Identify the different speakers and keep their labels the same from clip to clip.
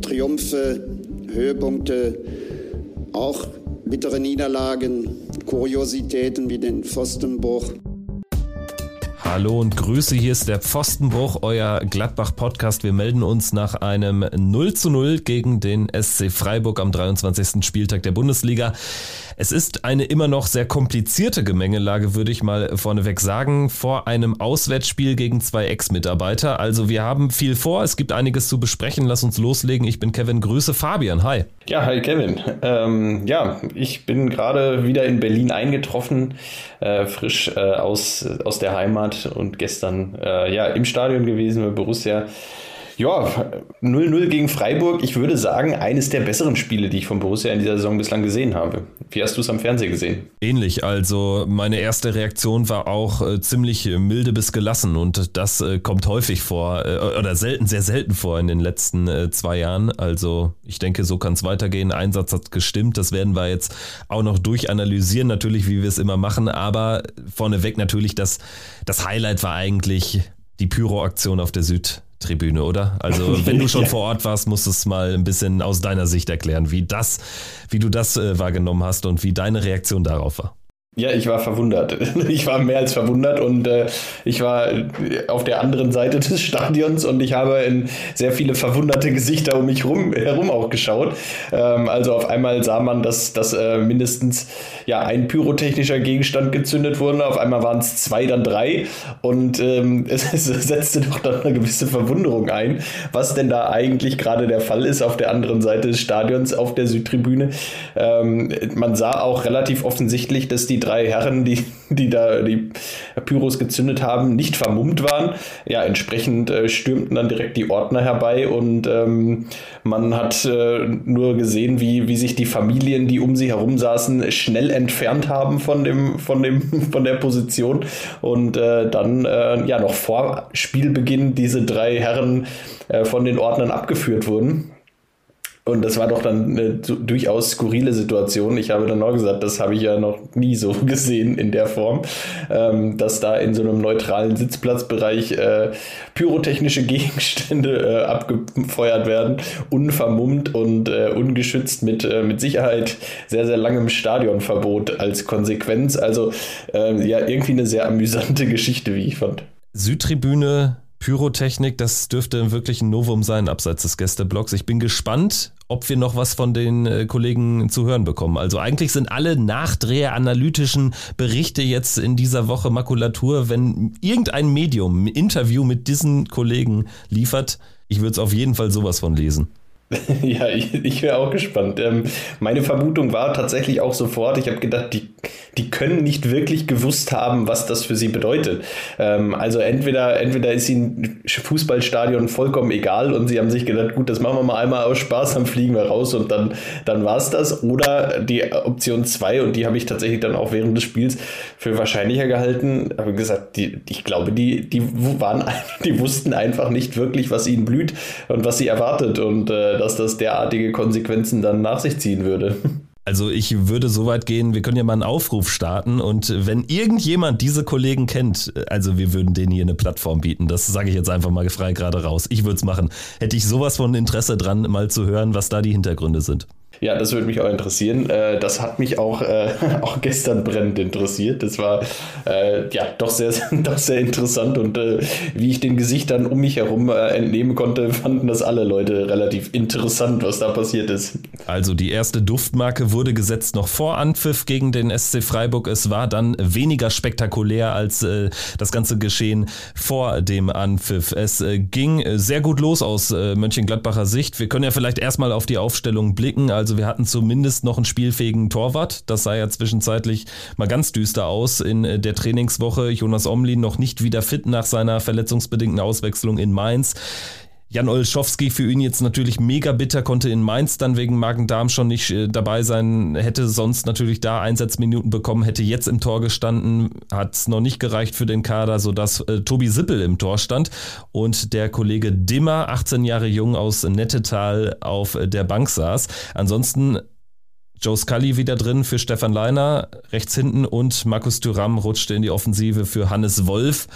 Speaker 1: Triumphe, Höhepunkte, auch bittere Niederlagen, Kuriositäten wie den Pfostenbruch.
Speaker 2: Hallo und Grüße, hier ist der Pfostenbruch, euer Gladbach-Podcast. Wir melden uns nach einem 0 zu 0 gegen den SC Freiburg am 23. Spieltag der Bundesliga. Es ist eine immer noch sehr komplizierte Gemengelage, würde ich mal vorneweg sagen, vor einem Auswärtsspiel gegen zwei Ex-Mitarbeiter. Also wir haben viel vor, es gibt einiges zu besprechen. Lass uns loslegen. Ich bin Kevin, Grüße Fabian. Hi.
Speaker 3: Ja, hi Kevin. Ähm, ja, ich bin gerade wieder in Berlin eingetroffen, äh, frisch äh, aus, aus der Heimat und gestern äh, ja im Stadion gewesen bei Borussia. Ja, 0-0 gegen Freiburg. Ich würde sagen, eines der besseren Spiele, die ich von Borussia in dieser Saison bislang gesehen habe. Wie hast du es am Fernsehen gesehen?
Speaker 2: Ähnlich. Also meine erste Reaktion war auch äh, ziemlich milde bis gelassen und das äh, kommt häufig vor äh, oder selten, sehr selten vor in den letzten äh, zwei Jahren. Also ich denke, so kann es weitergehen. Einsatz hat gestimmt. Das werden wir jetzt auch noch durchanalysieren, natürlich, wie wir es immer machen. Aber vorneweg natürlich, das, das Highlight war eigentlich die Pyro-Aktion auf der Süd. Tribüne, oder? Also, wenn du schon ja. vor Ort warst, musst du es mal ein bisschen aus deiner Sicht erklären, wie das, wie du das äh, wahrgenommen hast und wie deine Reaktion darauf war.
Speaker 3: Ja, ich war verwundert. Ich war mehr als verwundert und äh, ich war auf der anderen Seite des Stadions und ich habe in sehr viele verwunderte Gesichter um mich rum, herum auch geschaut. Ähm, also auf einmal sah man, dass, dass äh, mindestens ja, ein pyrotechnischer Gegenstand gezündet wurde. Auf einmal waren es zwei, dann drei und ähm, es, es setzte doch dann eine gewisse Verwunderung ein, was denn da eigentlich gerade der Fall ist auf der anderen Seite des Stadions, auf der Südtribüne. Ähm, man sah auch relativ offensichtlich, dass die drei Herren, die, die da die Pyros gezündet haben, nicht vermummt waren. Ja, entsprechend äh, stürmten dann direkt die Ordner herbei und ähm, man hat äh, nur gesehen, wie, wie sich die Familien, die um sie herum saßen, schnell entfernt haben von, dem, von, dem, von der Position und äh, dann äh, ja noch vor Spielbeginn diese drei Herren äh, von den Ordnern abgeführt wurden. Und das war doch dann eine durchaus skurrile Situation. Ich habe dann noch gesagt, das habe ich ja noch nie so gesehen in der Form, ähm, dass da in so einem neutralen Sitzplatzbereich äh, pyrotechnische Gegenstände äh, abgefeuert werden, unvermummt und äh, ungeschützt mit, äh, mit Sicherheit sehr, sehr langem Stadionverbot als Konsequenz. Also äh, ja, irgendwie eine sehr amüsante Geschichte, wie ich fand.
Speaker 2: Südtribüne Pyrotechnik, das dürfte wirklich ein Novum sein, abseits des Gästeblocks. Ich bin gespannt, ob wir noch was von den äh, Kollegen zu hören bekommen. Also eigentlich sind alle Nachdreher, analytischen Berichte jetzt in dieser Woche Makulatur. Wenn irgendein Medium ein Interview mit diesen Kollegen liefert, ich würde es auf jeden Fall sowas von lesen.
Speaker 3: ja, ich, ich wäre auch gespannt. Ähm, meine Vermutung war tatsächlich auch sofort, ich habe gedacht, die, die können nicht wirklich gewusst haben, was das für sie bedeutet. Ähm, also entweder, entweder ist ihnen Fußballstadion vollkommen egal und sie haben sich gedacht, gut, das machen wir mal einmal aus Spaß, dann fliegen wir raus und dann, dann war es das. Oder die Option 2, und die habe ich tatsächlich dann auch während des Spiels für wahrscheinlicher gehalten, habe gesagt, die, ich glaube, die, die waren, die wussten einfach nicht wirklich, was ihnen blüht und was sie erwartet. Und äh, dass das derartige Konsequenzen dann nach sich ziehen würde.
Speaker 2: Also ich würde so weit gehen, wir können ja mal einen Aufruf starten und wenn irgendjemand diese Kollegen kennt, also wir würden denen hier eine Plattform bieten, das sage ich jetzt einfach mal frei gerade raus. Ich würde es machen. Hätte ich sowas von Interesse dran, mal zu hören, was da die Hintergründe sind.
Speaker 3: Ja, das würde mich auch interessieren. Äh, das hat mich auch, äh, auch gestern brennend interessiert. Das war äh, ja doch sehr, doch sehr interessant und wie ich den Gesichtern um mich herum entnehmen konnte, fanden das alle Leute relativ interessant, was da passiert ist.
Speaker 2: Also die erste Duftmarke wurde gesetzt noch vor Anpfiff gegen den SC Freiburg. Es war dann weniger spektakulär als das ganze Geschehen vor dem Anpfiff. Es ging sehr gut los aus Mönchengladbacher Sicht. Wir können ja vielleicht erstmal auf die Aufstellung blicken. Also also wir hatten zumindest noch einen spielfähigen Torwart. Das sah ja zwischenzeitlich mal ganz düster aus in äh, der Trainingswoche. Jonas Omlin noch nicht wieder fit nach seiner verletzungsbedingten Auswechslung in Mainz. Jan Olschowski für ihn jetzt natürlich mega bitter, konnte in Mainz dann wegen Magen-Darm schon nicht äh, dabei sein, hätte sonst natürlich da Einsatzminuten bekommen, hätte jetzt im Tor gestanden, hat es noch nicht gereicht für den Kader, sodass äh, Tobi Sippel im Tor stand und der Kollege Dimmer, 18 Jahre jung aus Nettetal, auf der Bank saß. Ansonsten Joe Scully wieder drin für Stefan Leiner rechts hinten und Markus Thuram rutschte in die Offensive für Hannes Wolf.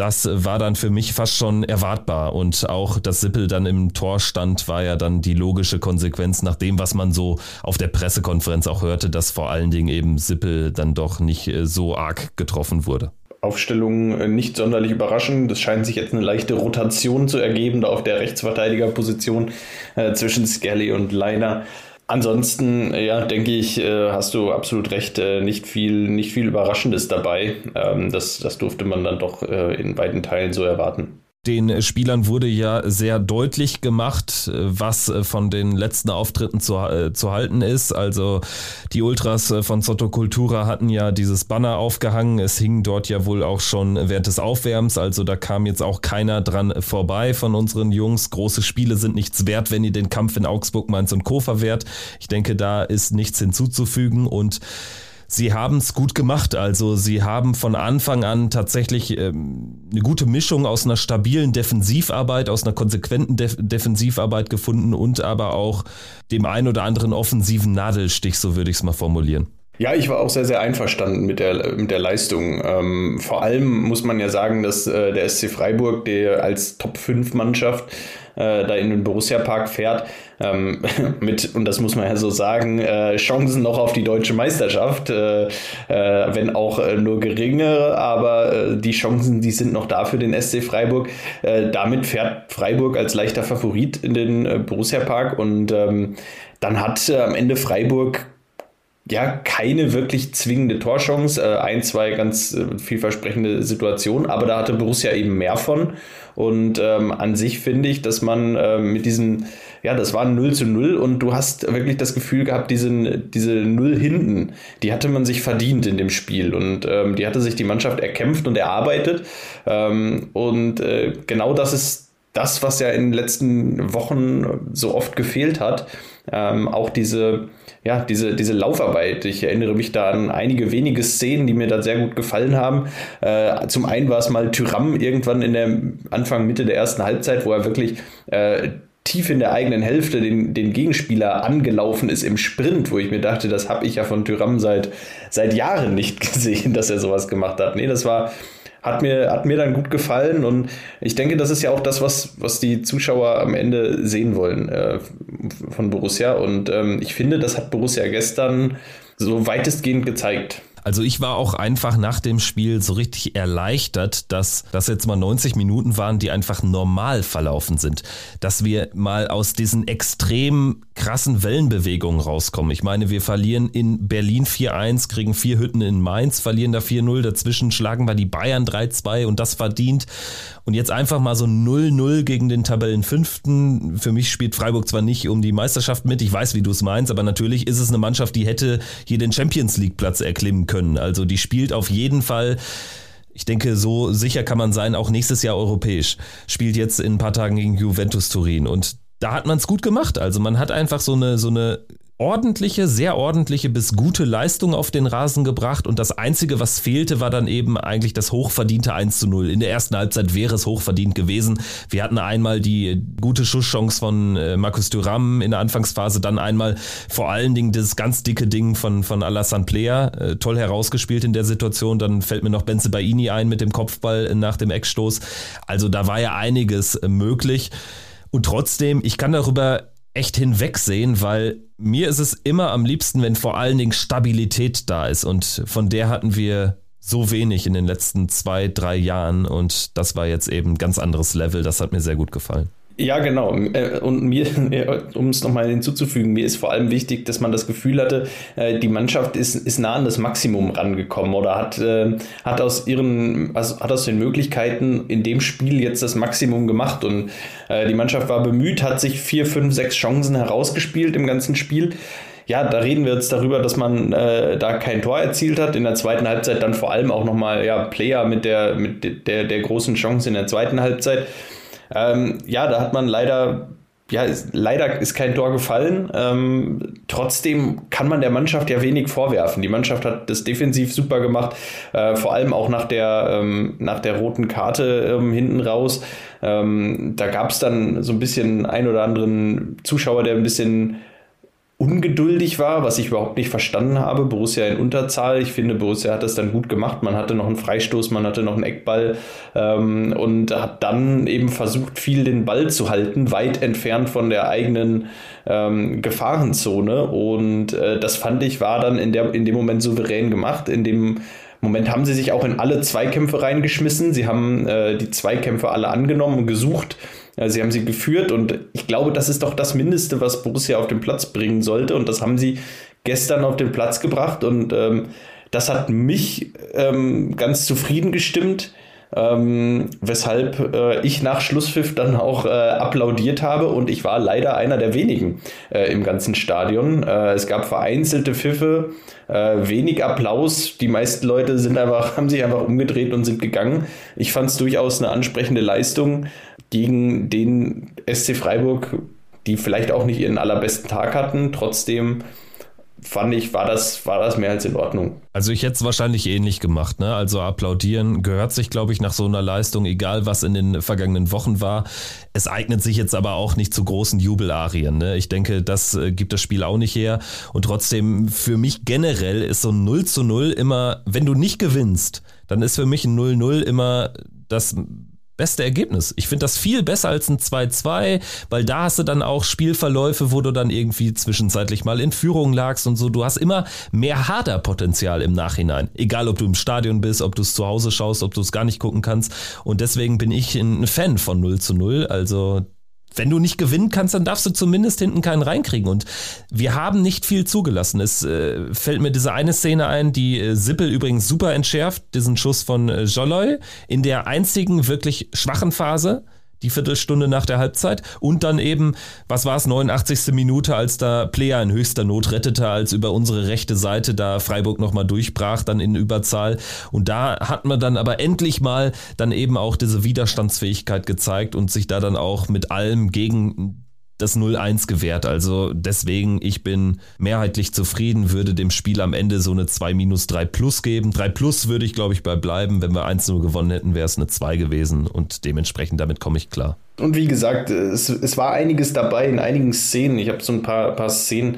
Speaker 2: Das war dann für mich fast schon erwartbar. Und auch, dass Sippel dann im Tor stand, war ja dann die logische Konsequenz nach dem, was man so auf der Pressekonferenz auch hörte, dass vor allen Dingen eben Sippel dann doch nicht äh, so arg getroffen wurde.
Speaker 3: Aufstellung äh, nicht sonderlich überraschend. Es scheint sich jetzt eine leichte Rotation zu ergeben, da auf der Rechtsverteidigerposition äh, zwischen Skelly und Leiner. Ansonsten, ja, denke ich, äh, hast du absolut recht, äh, nicht viel, nicht viel Überraschendes dabei. Ähm, das, das durfte man dann doch äh, in beiden Teilen so erwarten.
Speaker 2: Den Spielern wurde ja sehr deutlich gemacht, was äh, von den letzten Auftritten zu, äh, zu halten ist. Also die Ultras äh, von Sotto Cultura hatten ja dieses Banner aufgehangen. Es hing dort ja wohl auch schon während des Aufwärms. Also da kam jetzt auch keiner dran vorbei von unseren Jungs. Große Spiele sind nichts wert, wenn ihr den Kampf in Augsburg, Mainz und Co. verwehrt. Ich denke, da ist nichts hinzuzufügen und sie haben es gut gemacht. Also sie haben von Anfang an tatsächlich ähm, eine gute Mischung aus einer stabilen Defensivarbeit, aus einer konsequenten Def Defensivarbeit gefunden und aber auch dem ein oder anderen offensiven Nadelstich, so würde ich es mal formulieren.
Speaker 3: Ja, ich war auch sehr, sehr einverstanden mit der, mit der Leistung. Ähm, vor allem muss man ja sagen, dass äh, der SC Freiburg, der als Top-5-Mannschaft äh, da in den Borussia-Park fährt, ähm, mit, und das muss man ja so sagen, äh, Chancen noch auf die deutsche Meisterschaft, äh, äh wenn auch äh, nur geringe, aber die Chancen, die sind noch da für den SC Freiburg. damit fährt Freiburg als leichter Favorit in den Borussia-Park und ähm, dann hat am Ende Freiburg ja, keine wirklich zwingende Torchance. Äh, ein, zwei ganz äh, vielversprechende Situationen, aber da hatte Borussia eben mehr von. Und ähm, an sich finde ich, dass man äh, mit diesem, ja, das war 0 zu 0 und du hast wirklich das Gefühl gehabt, diesen, diese 0 hinten, die hatte man sich verdient in dem Spiel und ähm, die hatte sich die Mannschaft erkämpft und erarbeitet. Ähm, und äh, genau das ist das, was ja in den letzten Wochen so oft gefehlt hat. Ähm, auch diese, ja, diese, diese Laufarbeit. Ich erinnere mich da an einige wenige Szenen, die mir da sehr gut gefallen haben. Äh, zum einen war es mal Tyram irgendwann in der Anfang, Mitte der ersten Halbzeit, wo er wirklich äh, tief in der eigenen Hälfte den, den Gegenspieler angelaufen ist im Sprint, wo ich mir dachte, das habe ich ja von Tyram seit, seit Jahren nicht gesehen, dass er sowas gemacht hat. Nee, das war hat mir, hat mir dann gut gefallen und ich denke, das ist ja auch das, was, was die Zuschauer am Ende sehen wollen äh, von Borussia. Und ähm, ich finde, das hat Borussia gestern so weitestgehend gezeigt.
Speaker 2: Also ich war auch einfach nach dem Spiel so richtig erleichtert, dass das jetzt mal 90 Minuten waren, die einfach normal verlaufen sind. Dass wir mal aus diesen extrem krassen Wellenbewegungen rauskommen. Ich meine, wir verlieren in Berlin 4-1, kriegen vier Hütten in Mainz, verlieren da 4-0, dazwischen schlagen wir die Bayern 3-2 und das verdient. Und jetzt einfach mal so 0-0 gegen den Tabellenfünften. Für mich spielt Freiburg zwar nicht um die Meisterschaft mit, ich weiß, wie du es meinst, aber natürlich ist es eine Mannschaft, die hätte hier den Champions League Platz erklimmen können. Also die spielt auf jeden Fall ich denke, so sicher kann man sein, auch nächstes Jahr europäisch. Spielt jetzt in ein paar Tagen gegen Juventus Turin. Und da hat man es gut gemacht. Also man hat einfach so eine, so eine ordentliche, sehr ordentliche bis gute Leistung auf den Rasen gebracht und das Einzige, was fehlte, war dann eben eigentlich das hochverdiente 1 zu 0. In der ersten Halbzeit wäre es hochverdient gewesen. Wir hatten einmal die gute Schusschance von äh, Markus Thuram in der Anfangsphase, dann einmal vor allen Dingen das ganz dicke Ding von, von Alassane Player, äh, toll herausgespielt in der Situation. Dann fällt mir noch Benze Baini ein mit dem Kopfball nach dem Eckstoß. Also da war ja einiges äh, möglich. Und trotzdem, ich kann darüber echt hinwegsehen, weil mir ist es immer am liebsten, wenn vor allen Dingen Stabilität da ist. Und von der hatten wir so wenig in den letzten zwei, drei Jahren. Und das war jetzt eben ein ganz anderes Level. Das hat mir sehr gut gefallen.
Speaker 3: Ja, genau. Äh, und mir, um es nochmal hinzuzufügen, mir ist vor allem wichtig, dass man das Gefühl hatte, äh, die Mannschaft ist, ist nah an das Maximum rangekommen oder hat, äh, hat, aus ihren, also hat aus den Möglichkeiten in dem Spiel jetzt das Maximum gemacht. Und die Mannschaft war bemüht, hat sich vier, fünf, sechs Chancen herausgespielt im ganzen Spiel ja, da reden wir jetzt darüber, dass man äh, da kein Tor erzielt hat. In der zweiten Halbzeit dann vor allem auch nochmal ja, Player mit der, mit der, der großen Chance in der zweiten Halbzeit. Ähm, ja, da hat man leider ja, ist, leider ist kein Tor gefallen. Ähm, trotzdem kann man der Mannschaft ja wenig vorwerfen. Die Mannschaft hat das defensiv super gemacht, äh, vor allem auch nach der, ähm, nach der roten Karte ähm, hinten raus. Ähm, da gab es dann so ein bisschen ein oder anderen Zuschauer, der ein bisschen ungeduldig war, was ich überhaupt nicht verstanden habe. Borussia in Unterzahl. Ich finde, Borussia hat das dann gut gemacht. Man hatte noch einen Freistoß, man hatte noch einen Eckball ähm, und hat dann eben versucht, viel den Ball zu halten, weit entfernt von der eigenen ähm, Gefahrenzone. Und äh, das fand ich war dann in, der, in dem Moment souverän gemacht. In dem Moment haben sie sich auch in alle Zweikämpfe reingeschmissen. Sie haben äh, die Zweikämpfe alle angenommen und gesucht. Sie haben sie geführt und ich glaube, das ist doch das Mindeste, was Borussia auf den Platz bringen sollte. Und das haben sie gestern auf den Platz gebracht und ähm, das hat mich ähm, ganz zufrieden gestimmt. Ähm, weshalb äh, ich nach Schlusspfiff dann auch äh, applaudiert habe und ich war leider einer der wenigen äh, im ganzen Stadion. Äh, es gab vereinzelte Pfiffe, äh, wenig Applaus. Die meisten Leute sind einfach, haben sich einfach umgedreht und sind gegangen. Ich fand es durchaus eine ansprechende Leistung gegen den SC Freiburg, die vielleicht auch nicht ihren allerbesten Tag hatten. Trotzdem fand ich, war das, war das mehr als in Ordnung.
Speaker 2: Also ich hätte es wahrscheinlich ähnlich gemacht. Ne? Also applaudieren gehört sich, glaube ich, nach so einer Leistung, egal was in den vergangenen Wochen war. Es eignet sich jetzt aber auch nicht zu großen Jubelarien. Ne? Ich denke, das äh, gibt das Spiel auch nicht her. Und trotzdem, für mich generell ist so ein 0 zu 0 immer, wenn du nicht gewinnst, dann ist für mich ein 0-0 immer das beste Ergebnis. Ich finde das viel besser als ein 2-2, weil da hast du dann auch Spielverläufe, wo du dann irgendwie zwischenzeitlich mal in Führung lagst und so. Du hast immer mehr Haderpotenzial im Nachhinein. Egal, ob du im Stadion bist, ob du es zu Hause schaust, ob du es gar nicht gucken kannst. Und deswegen bin ich ein Fan von 0 zu 0. Also wenn du nicht gewinnen kannst, dann darfst du zumindest hinten keinen reinkriegen. Und wir haben nicht viel zugelassen. Es äh, fällt mir diese eine Szene ein, die äh, Sippel übrigens super entschärft, diesen Schuss von äh, Jolloy in der einzigen wirklich schwachen Phase die Viertelstunde nach der Halbzeit und dann eben, was war es, 89. Minute, als da Player in höchster Not rettete, als über unsere rechte Seite da Freiburg nochmal durchbrach, dann in Überzahl. Und da hat man dann aber endlich mal dann eben auch diese Widerstandsfähigkeit gezeigt und sich da dann auch mit allem gegen das 0-1 gewährt. Also deswegen, ich bin mehrheitlich zufrieden, würde dem Spiel am Ende so eine 2 minus 3 plus geben. 3 plus würde ich, glaube ich, bei bleiben. Wenn wir 1-0 gewonnen hätten, wäre es eine 2 gewesen und dementsprechend damit komme ich klar.
Speaker 3: Und wie gesagt, es, es war einiges dabei in einigen Szenen. Ich habe so ein paar, paar Szenen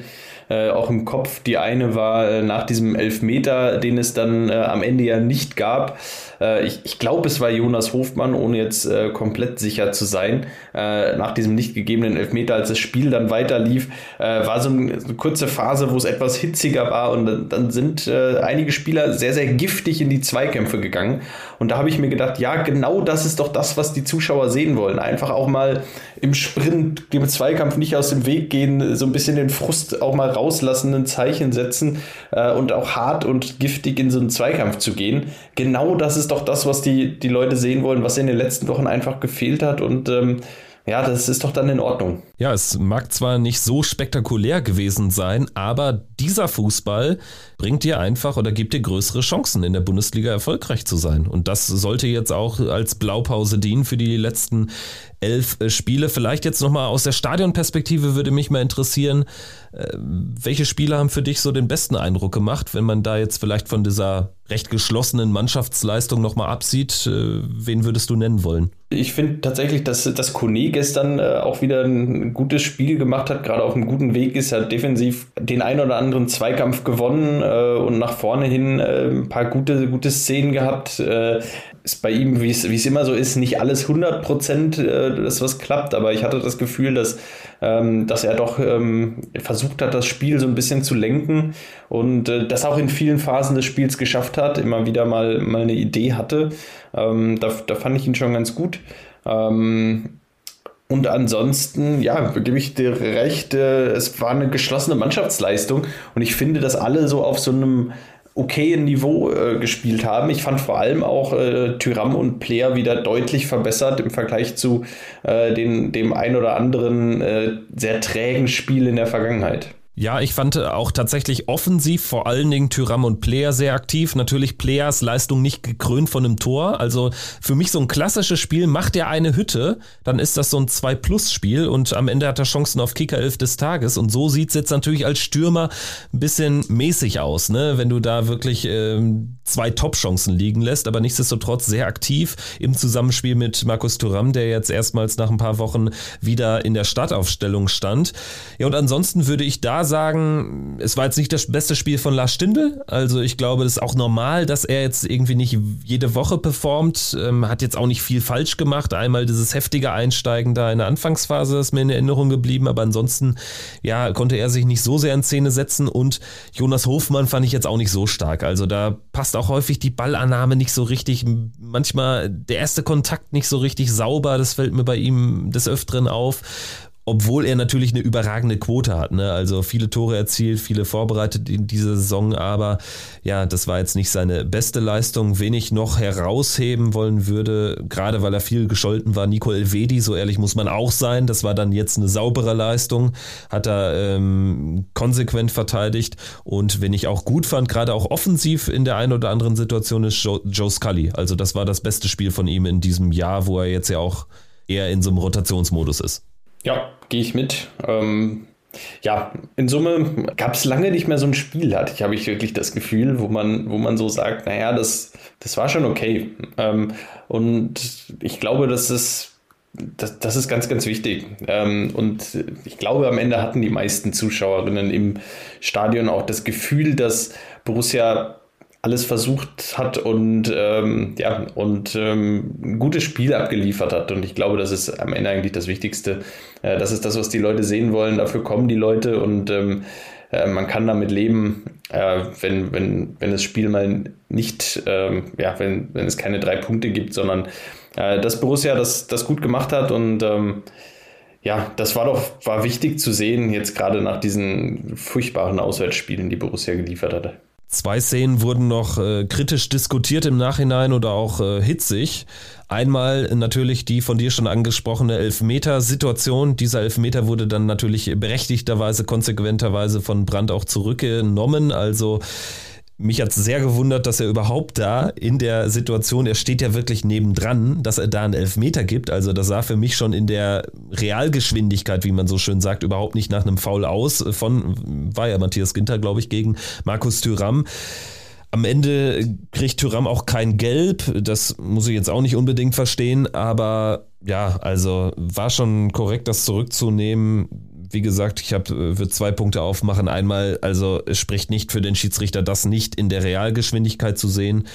Speaker 3: äh, auch im Kopf. Die eine war äh, nach diesem Elfmeter, den es dann äh, am Ende ja nicht gab. Äh, ich ich glaube, es war Jonas Hofmann, ohne jetzt äh, komplett sicher zu sein. Äh, nach diesem nicht gegebenen Elfmeter, als das Spiel dann weiter lief, war so eine, eine, kurze Phase, wo es etwas hitziger war und dann, dann sind einige Spieler sehr, sehr giftig in die Zweikämpfe gegangen. Und da habe ich mir gedacht, ja, genau das ist doch das, was die Zuschauer sehen wollen. Einfach auch mal im Sprint dem Zweikampf nicht aus dem Weg gehen, so ein bisschen den Frust auch mal rauslassen, ein Zeichen setzen äh, und auch hart und giftig in so einen Zweikampf zu gehen. Genau das ist doch das, was die, die Leute sehen wollen, was in den letzten Wochen einfach gefehlt hat und ähm, ja, das ist doch dann in Ordnung.
Speaker 2: Ja, es mag zwar nicht so spektakulär gewesen sein, aber dieser Fußball bringt dir einfach oder gibt dir größere Chancen, in der Bundesliga erfolgreich zu sein. Und das sollte jetzt auch als Blaupause dienen für die letzten elf äh, Spiele. Vielleicht jetzt nochmal aus der Stadionperspektive würde mich mal interessieren, äh, welche Spiele haben für dich so den besten Eindruck gemacht, wenn man da jetzt vielleicht von dieser recht geschlossenen Mannschaftsleistung nochmal absieht? Äh, wen würdest du nennen wollen?
Speaker 3: Ich finde tatsächlich, dass, dass Kone gestern auch wieder gutes Spiel gemacht hat, gerade auf einem guten Weg ist, hat defensiv den ein oder anderen Zweikampf gewonnen und nach vorne hin ein paar gute, gute Szenen gehabt ist bei ihm, wie es immer so ist, nicht alles 100 Prozent, äh, das was klappt, aber ich hatte das Gefühl, dass, ähm, dass er doch ähm, versucht hat, das Spiel so ein bisschen zu lenken und äh, das auch in vielen Phasen des Spiels geschafft hat, immer wieder mal, mal eine Idee hatte. Ähm, da, da fand ich ihn schon ganz gut. Ähm, und ansonsten, ja, gebe ich dir recht, äh, es war eine geschlossene Mannschaftsleistung und ich finde, dass alle so auf so einem okayen Niveau äh, gespielt haben. Ich fand vor allem auch äh, Tyram und Player wieder deutlich verbessert im Vergleich zu äh, den, dem ein oder anderen äh, sehr trägen Spiel in der Vergangenheit.
Speaker 2: Ja, ich fand auch tatsächlich offensiv vor allen Dingen Tyram und Player sehr aktiv. Natürlich Players Leistung nicht gekrönt von einem Tor. Also für mich so ein klassisches Spiel, macht er eine Hütte, dann ist das so ein 2-Plus-Spiel und am Ende hat er Chancen auf Kicker 11 des Tages. Und so sieht's jetzt natürlich als Stürmer ein bisschen mäßig aus, ne? wenn du da wirklich ähm, zwei Top-Chancen liegen lässt, aber nichtsdestotrotz sehr aktiv im Zusammenspiel mit Markus Thuram, der jetzt erstmals nach ein paar Wochen wieder in der Startaufstellung stand. Ja, und ansonsten würde ich da sagen, es war jetzt nicht das beste Spiel von Lars Stindl. Also ich glaube, das ist auch normal, dass er jetzt irgendwie nicht jede Woche performt. Ähm, hat jetzt auch nicht viel falsch gemacht. Einmal dieses heftige Einsteigen da in der Anfangsphase ist mir in Erinnerung geblieben, aber ansonsten ja, konnte er sich nicht so sehr in Szene setzen und Jonas Hofmann fand ich jetzt auch nicht so stark. Also da passt auch häufig die Ballannahme nicht so richtig. Manchmal der erste Kontakt nicht so richtig sauber. Das fällt mir bei ihm des Öfteren auf obwohl er natürlich eine überragende Quote hat. Ne? Also viele Tore erzielt, viele vorbereitet in dieser Saison, aber ja, das war jetzt nicht seine beste Leistung. Wen ich noch herausheben wollen würde, gerade weil er viel gescholten war, Nico Elvedi, so ehrlich muss man auch sein. Das war dann jetzt eine saubere Leistung, hat er ähm, konsequent verteidigt und wenn ich auch gut fand, gerade auch offensiv in der einen oder anderen Situation, ist Joe, Joe Scully. Also das war das beste Spiel von ihm in diesem Jahr, wo er jetzt ja auch eher in so einem Rotationsmodus ist.
Speaker 3: Ja, gehe ich mit. Ähm, ja, in Summe gab es lange nicht mehr so ein Spiel, hatte ich, habe ich wirklich das Gefühl, wo man, wo man so sagt, naja, das, das war schon okay. Ähm, und ich glaube, das ist, das, das ist ganz, ganz wichtig. Ähm, und ich glaube, am Ende hatten die meisten Zuschauerinnen im Stadion auch das Gefühl, dass Borussia alles versucht hat und ähm, ja und ähm, ein gutes Spiel abgeliefert hat. Und ich glaube, das ist am Ende eigentlich das Wichtigste. Äh, das ist das, was die Leute sehen wollen. Dafür kommen die Leute und ähm, äh, man kann damit leben, äh, wenn, wenn, wenn das Spiel mal nicht, ähm, ja, wenn, wenn es keine drei Punkte gibt, sondern äh, dass Borussia das, das gut gemacht hat und ähm, ja, das war doch war wichtig zu sehen, jetzt gerade nach diesen furchtbaren Auswärtsspielen, die Borussia geliefert hatte.
Speaker 2: Zwei Szenen wurden noch äh, kritisch diskutiert im Nachhinein oder auch äh, hitzig. Einmal natürlich die von dir schon angesprochene Elfmeter-Situation. Dieser Elfmeter wurde dann natürlich berechtigterweise, konsequenterweise von Brandt auch zurückgenommen. Also mich hat es sehr gewundert, dass er überhaupt da in der Situation, er steht ja wirklich nebendran, dass er da einen Elfmeter gibt. Also das sah für mich schon in der Realgeschwindigkeit, wie man so schön sagt, überhaupt nicht nach einem Foul aus. Von, war ja Matthias Ginter, glaube ich, gegen Markus Thüram. Am Ende kriegt Thüram auch kein Gelb. Das muss ich jetzt auch nicht unbedingt verstehen, aber ja, also war schon korrekt, das zurückzunehmen wie gesagt, ich habe äh, würde zwei Punkte aufmachen. Einmal, also es spricht nicht für den Schiedsrichter, das nicht in der Realgeschwindigkeit zu sehen.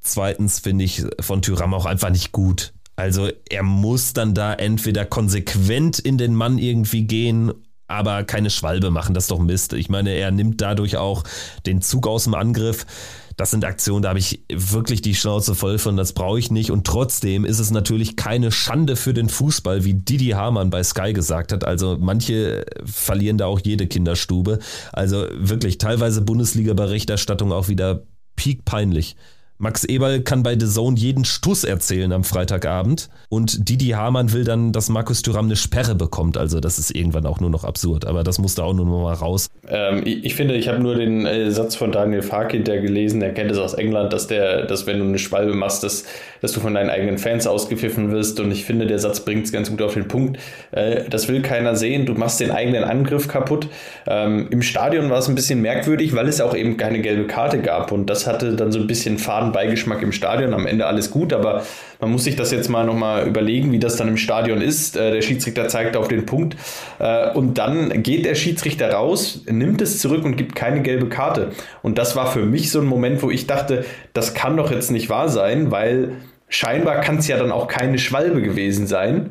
Speaker 2: Zweitens finde ich von Tyram auch einfach nicht gut. Also er muss dann da entweder konsequent in den Mann irgendwie gehen, aber keine Schwalbe machen. Das ist doch Mist. Ich meine, er nimmt dadurch auch den Zug aus dem Angriff das sind Aktionen, da habe ich wirklich die Schnauze voll von, das brauche ich nicht. Und trotzdem ist es natürlich keine Schande für den Fußball, wie Didi Hamann bei Sky gesagt hat. Also manche verlieren da auch jede Kinderstube. Also wirklich teilweise Bundesliga-Berichterstattung auch wieder peak peinlich. Max Eberl kann bei The Zone jeden Stuss erzählen am Freitagabend und Didi Hamann will dann, dass Markus Thuram eine Sperre bekommt. Also das ist irgendwann auch nur noch absurd, aber das musste auch nur noch mal raus.
Speaker 3: Ähm, ich, ich, finde, ich habe nur den äh, Satz von Daniel Farkind ja gelesen, der kennt es aus England, dass der, dass wenn du eine Schwalbe machst, dass, dass du von deinen eigenen Fans ausgepfiffen wirst und ich finde, der Satz bringt es ganz gut auf den Punkt. Äh, das will keiner sehen, du machst den eigenen Angriff kaputt. Ähm, Im Stadion war es ein bisschen merkwürdig, weil es auch eben keine gelbe Karte gab und das hatte dann so ein bisschen Faden faden Beigeschmack im Stadion. Am Ende alles gut, aber man muss sich das jetzt mal nochmal überlegen, wie das dann im Stadion ist. Äh, der Schiedsrichter zeigt auf den Punkt äh, und dann geht der Schiedsrichter raus, nimmt es zurück und gibt keine gelbe Karte. Und das war für mich so ein Moment, wo ich dachte, das kann doch jetzt nicht wahr sein, weil scheinbar kann es ja dann auch keine Schwalbe gewesen sein.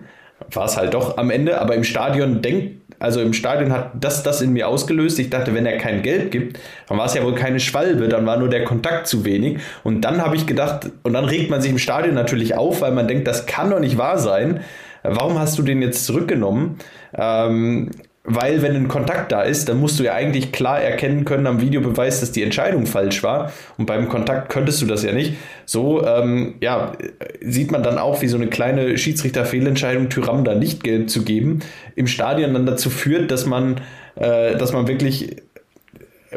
Speaker 3: War es halt doch am Ende, aber im Stadion denkt also im Stadion hat das das in mir ausgelöst. Ich dachte, wenn er kein Geld gibt, dann war es ja wohl keine Schwalbe, dann war nur der Kontakt zu wenig. Und dann habe ich gedacht, und dann regt man sich im Stadion natürlich auf, weil man denkt, das kann doch nicht wahr sein. Warum hast du den jetzt zurückgenommen? Ähm, weil wenn ein Kontakt da ist, dann musst du ja eigentlich klar erkennen können am Videobeweis, dass die Entscheidung falsch war. Und beim Kontakt könntest du das ja nicht. So ähm, ja, sieht man dann auch, wie so eine kleine Schiedsrichterfehlentscheidung Tyram da nicht gelb zu geben, im Stadion dann dazu führt, dass man, äh, dass man wirklich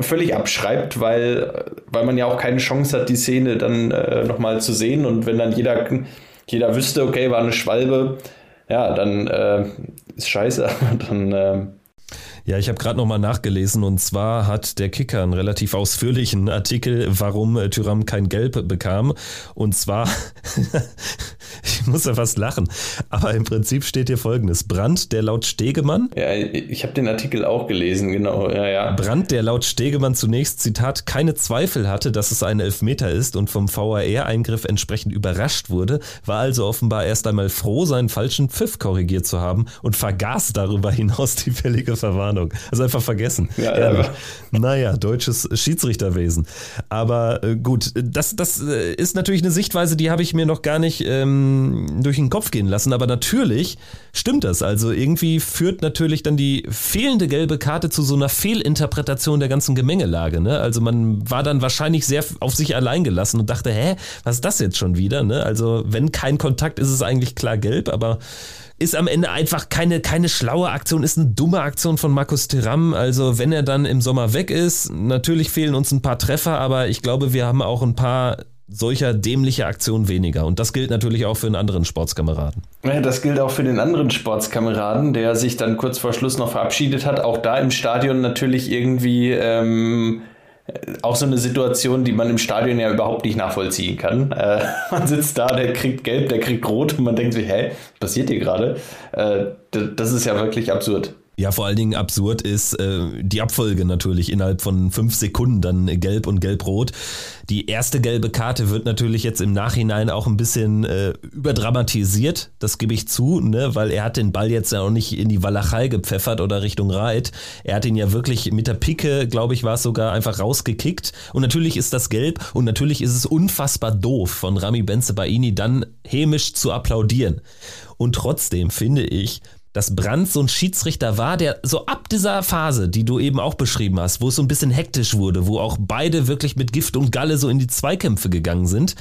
Speaker 3: völlig abschreibt, weil, weil man ja auch keine Chance hat, die Szene dann äh, nochmal zu sehen. Und wenn dann jeder, jeder wüsste, okay, war eine Schwalbe, ja, dann äh, ist scheiße, dann. Äh,
Speaker 2: ja, ich habe gerade nochmal nachgelesen und zwar hat der Kicker einen relativ ausführlichen Artikel, warum äh, Tyram kein Gelb bekam. Und zwar ich muss ja fast lachen. Aber im Prinzip steht hier folgendes. Brand, der laut Stegemann.
Speaker 3: Ja, ich habe den Artikel auch gelesen, genau. Ja, ja.
Speaker 2: Brand, der laut Stegemann zunächst, Zitat, keine Zweifel hatte, dass es ein Elfmeter ist und vom VAR-Eingriff entsprechend überrascht wurde, war also offenbar erst einmal froh, seinen falschen Pfiff korrigiert zu haben und vergaß darüber hinaus die fällige Verwarnung. Also einfach vergessen. Ja, ja. ja. Naja, deutsches Schiedsrichterwesen. Aber äh, gut, das, das äh, ist natürlich eine Sichtweise, die habe ich mir noch gar nicht ähm, durch den Kopf gehen lassen. Aber natürlich stimmt das. Also irgendwie führt natürlich dann die fehlende gelbe Karte zu so einer Fehlinterpretation der ganzen Gemengelage. Ne? Also man war dann wahrscheinlich sehr auf sich allein gelassen und dachte, hä, was ist das jetzt schon wieder? Ne? Also wenn kein Kontakt ist es eigentlich klar gelb, aber ist am Ende einfach keine, keine schlaue Aktion, ist eine dumme Aktion von Markus Thuram. Also wenn er dann im Sommer weg ist, natürlich fehlen uns ein paar Treffer, aber ich glaube, wir haben auch ein paar solcher dämlicher Aktionen weniger. Und das gilt natürlich auch für einen anderen Sportskameraden.
Speaker 3: Ja, das gilt auch für den anderen Sportskameraden, der sich dann kurz vor Schluss noch verabschiedet hat. Auch da im Stadion natürlich irgendwie ähm, auch so eine Situation, die man im Stadion ja überhaupt nicht nachvollziehen kann. Äh, man sitzt da, der kriegt gelb, der kriegt rot und man denkt sich, hä, was passiert hier gerade? Äh, das ist ja wirklich absurd.
Speaker 2: Ja, vor allen Dingen absurd ist äh, die Abfolge natürlich innerhalb von fünf Sekunden dann gelb und gelb-rot. Die erste gelbe Karte wird natürlich jetzt im Nachhinein auch ein bisschen äh, überdramatisiert, das gebe ich zu, ne? weil er hat den Ball jetzt ja auch nicht in die Walachei gepfeffert oder Richtung Reit. Er hat ihn ja wirklich mit der Picke, glaube ich, war es sogar einfach rausgekickt. Und natürlich ist das gelb und natürlich ist es unfassbar doof von Rami Benze Baini dann hämisch zu applaudieren. Und trotzdem finde ich, dass Brandt so ein Schiedsrichter war, der so ab dieser Phase, die du eben auch beschrieben hast, wo es so ein bisschen hektisch wurde, wo auch beide wirklich mit Gift und Galle so in die Zweikämpfe gegangen sind,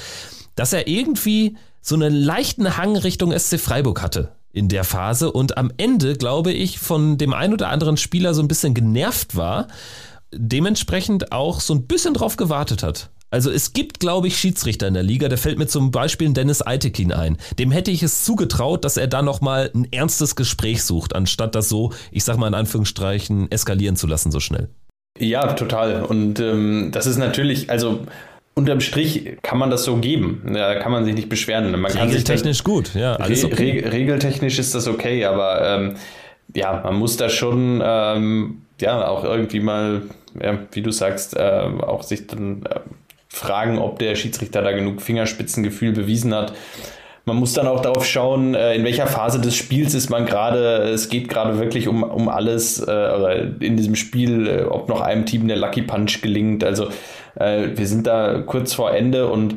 Speaker 2: dass er irgendwie so einen leichten Hang Richtung SC Freiburg hatte in der Phase und am Ende, glaube ich, von dem ein oder anderen Spieler so ein bisschen genervt war, dementsprechend auch so ein bisschen drauf gewartet hat. Also es gibt, glaube ich, Schiedsrichter in der Liga, der fällt mir zum Beispiel Dennis Eitekin ein. Dem hätte ich es zugetraut, dass er da nochmal ein ernstes Gespräch sucht, anstatt das so, ich sag mal in Anführungsstrichen, eskalieren zu lassen so schnell.
Speaker 3: Ja, total. Und ähm, das ist natürlich, also unterm Strich kann man das so geben. Da kann man sich nicht beschweren. Man
Speaker 2: regeltechnisch gut, ja.
Speaker 3: Alles okay. Re regeltechnisch ist das okay, aber ähm, ja, man muss da schon ähm, ja auch irgendwie mal, ja, wie du sagst, äh, auch sich dann äh, fragen, ob der Schiedsrichter da genug Fingerspitzengefühl bewiesen hat. Man muss dann auch darauf schauen, äh, in welcher Phase des Spiels ist man gerade. Es geht gerade wirklich um, um alles äh, in diesem Spiel, äh, ob noch einem Team der Lucky Punch gelingt. Also wir sind da kurz vor Ende und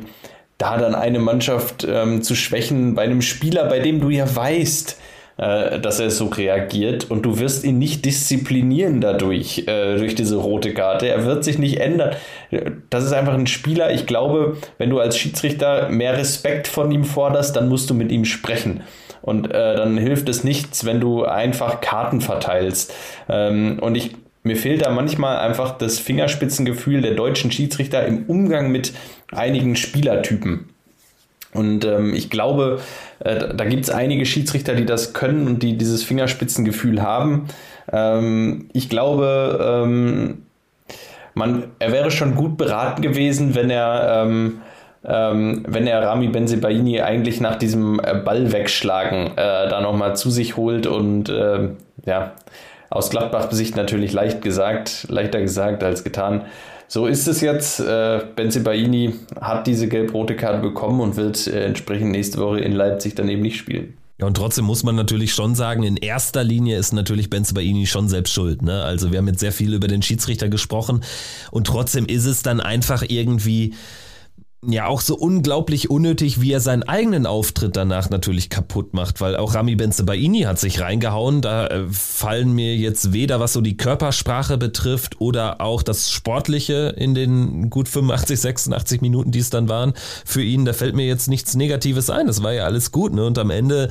Speaker 3: da dann eine Mannschaft ähm, zu schwächen bei einem Spieler, bei dem du ja weißt, äh, dass er so reagiert und du wirst ihn nicht disziplinieren dadurch, äh, durch diese rote Karte. Er wird sich nicht ändern. Das ist einfach ein Spieler. Ich glaube, wenn du als Schiedsrichter mehr Respekt von ihm forderst, dann musst du mit ihm sprechen. Und äh, dann hilft es nichts, wenn du einfach Karten verteilst. Ähm, und ich mir fehlt da manchmal einfach das Fingerspitzengefühl der deutschen Schiedsrichter im Umgang mit einigen Spielertypen. Und ähm, ich glaube, äh, da gibt es einige Schiedsrichter, die das können und die dieses Fingerspitzengefühl haben. Ähm, ich glaube, ähm, man, er wäre schon gut beraten gewesen, wenn er, ähm, ähm, wenn er Rami Benzebaini eigentlich nach diesem äh, Ball wegschlagen äh, da nochmal zu sich holt und äh, ja, aus Gladbach-Sicht natürlich leicht gesagt, leichter gesagt als getan. So ist es jetzt. Äh, Benzibaini hat diese gelb-rote Karte bekommen und wird äh, entsprechend nächste Woche in Leipzig dann eben nicht spielen.
Speaker 2: Ja, und trotzdem muss man natürlich schon sagen, in erster Linie ist natürlich Benzibaini schon selbst schuld. Ne? Also wir haben jetzt sehr viel über den Schiedsrichter gesprochen und trotzdem ist es dann einfach irgendwie ja auch so unglaublich unnötig, wie er seinen eigenen Auftritt danach natürlich kaputt macht, weil auch Rami Benzebaini hat sich reingehauen. Da äh, fallen mir jetzt weder was so die Körpersprache betrifft oder auch das Sportliche in den gut 85, 86 Minuten, die es dann waren, für ihn. Da fällt mir jetzt nichts Negatives ein. Das war ja alles gut. Ne? Und am Ende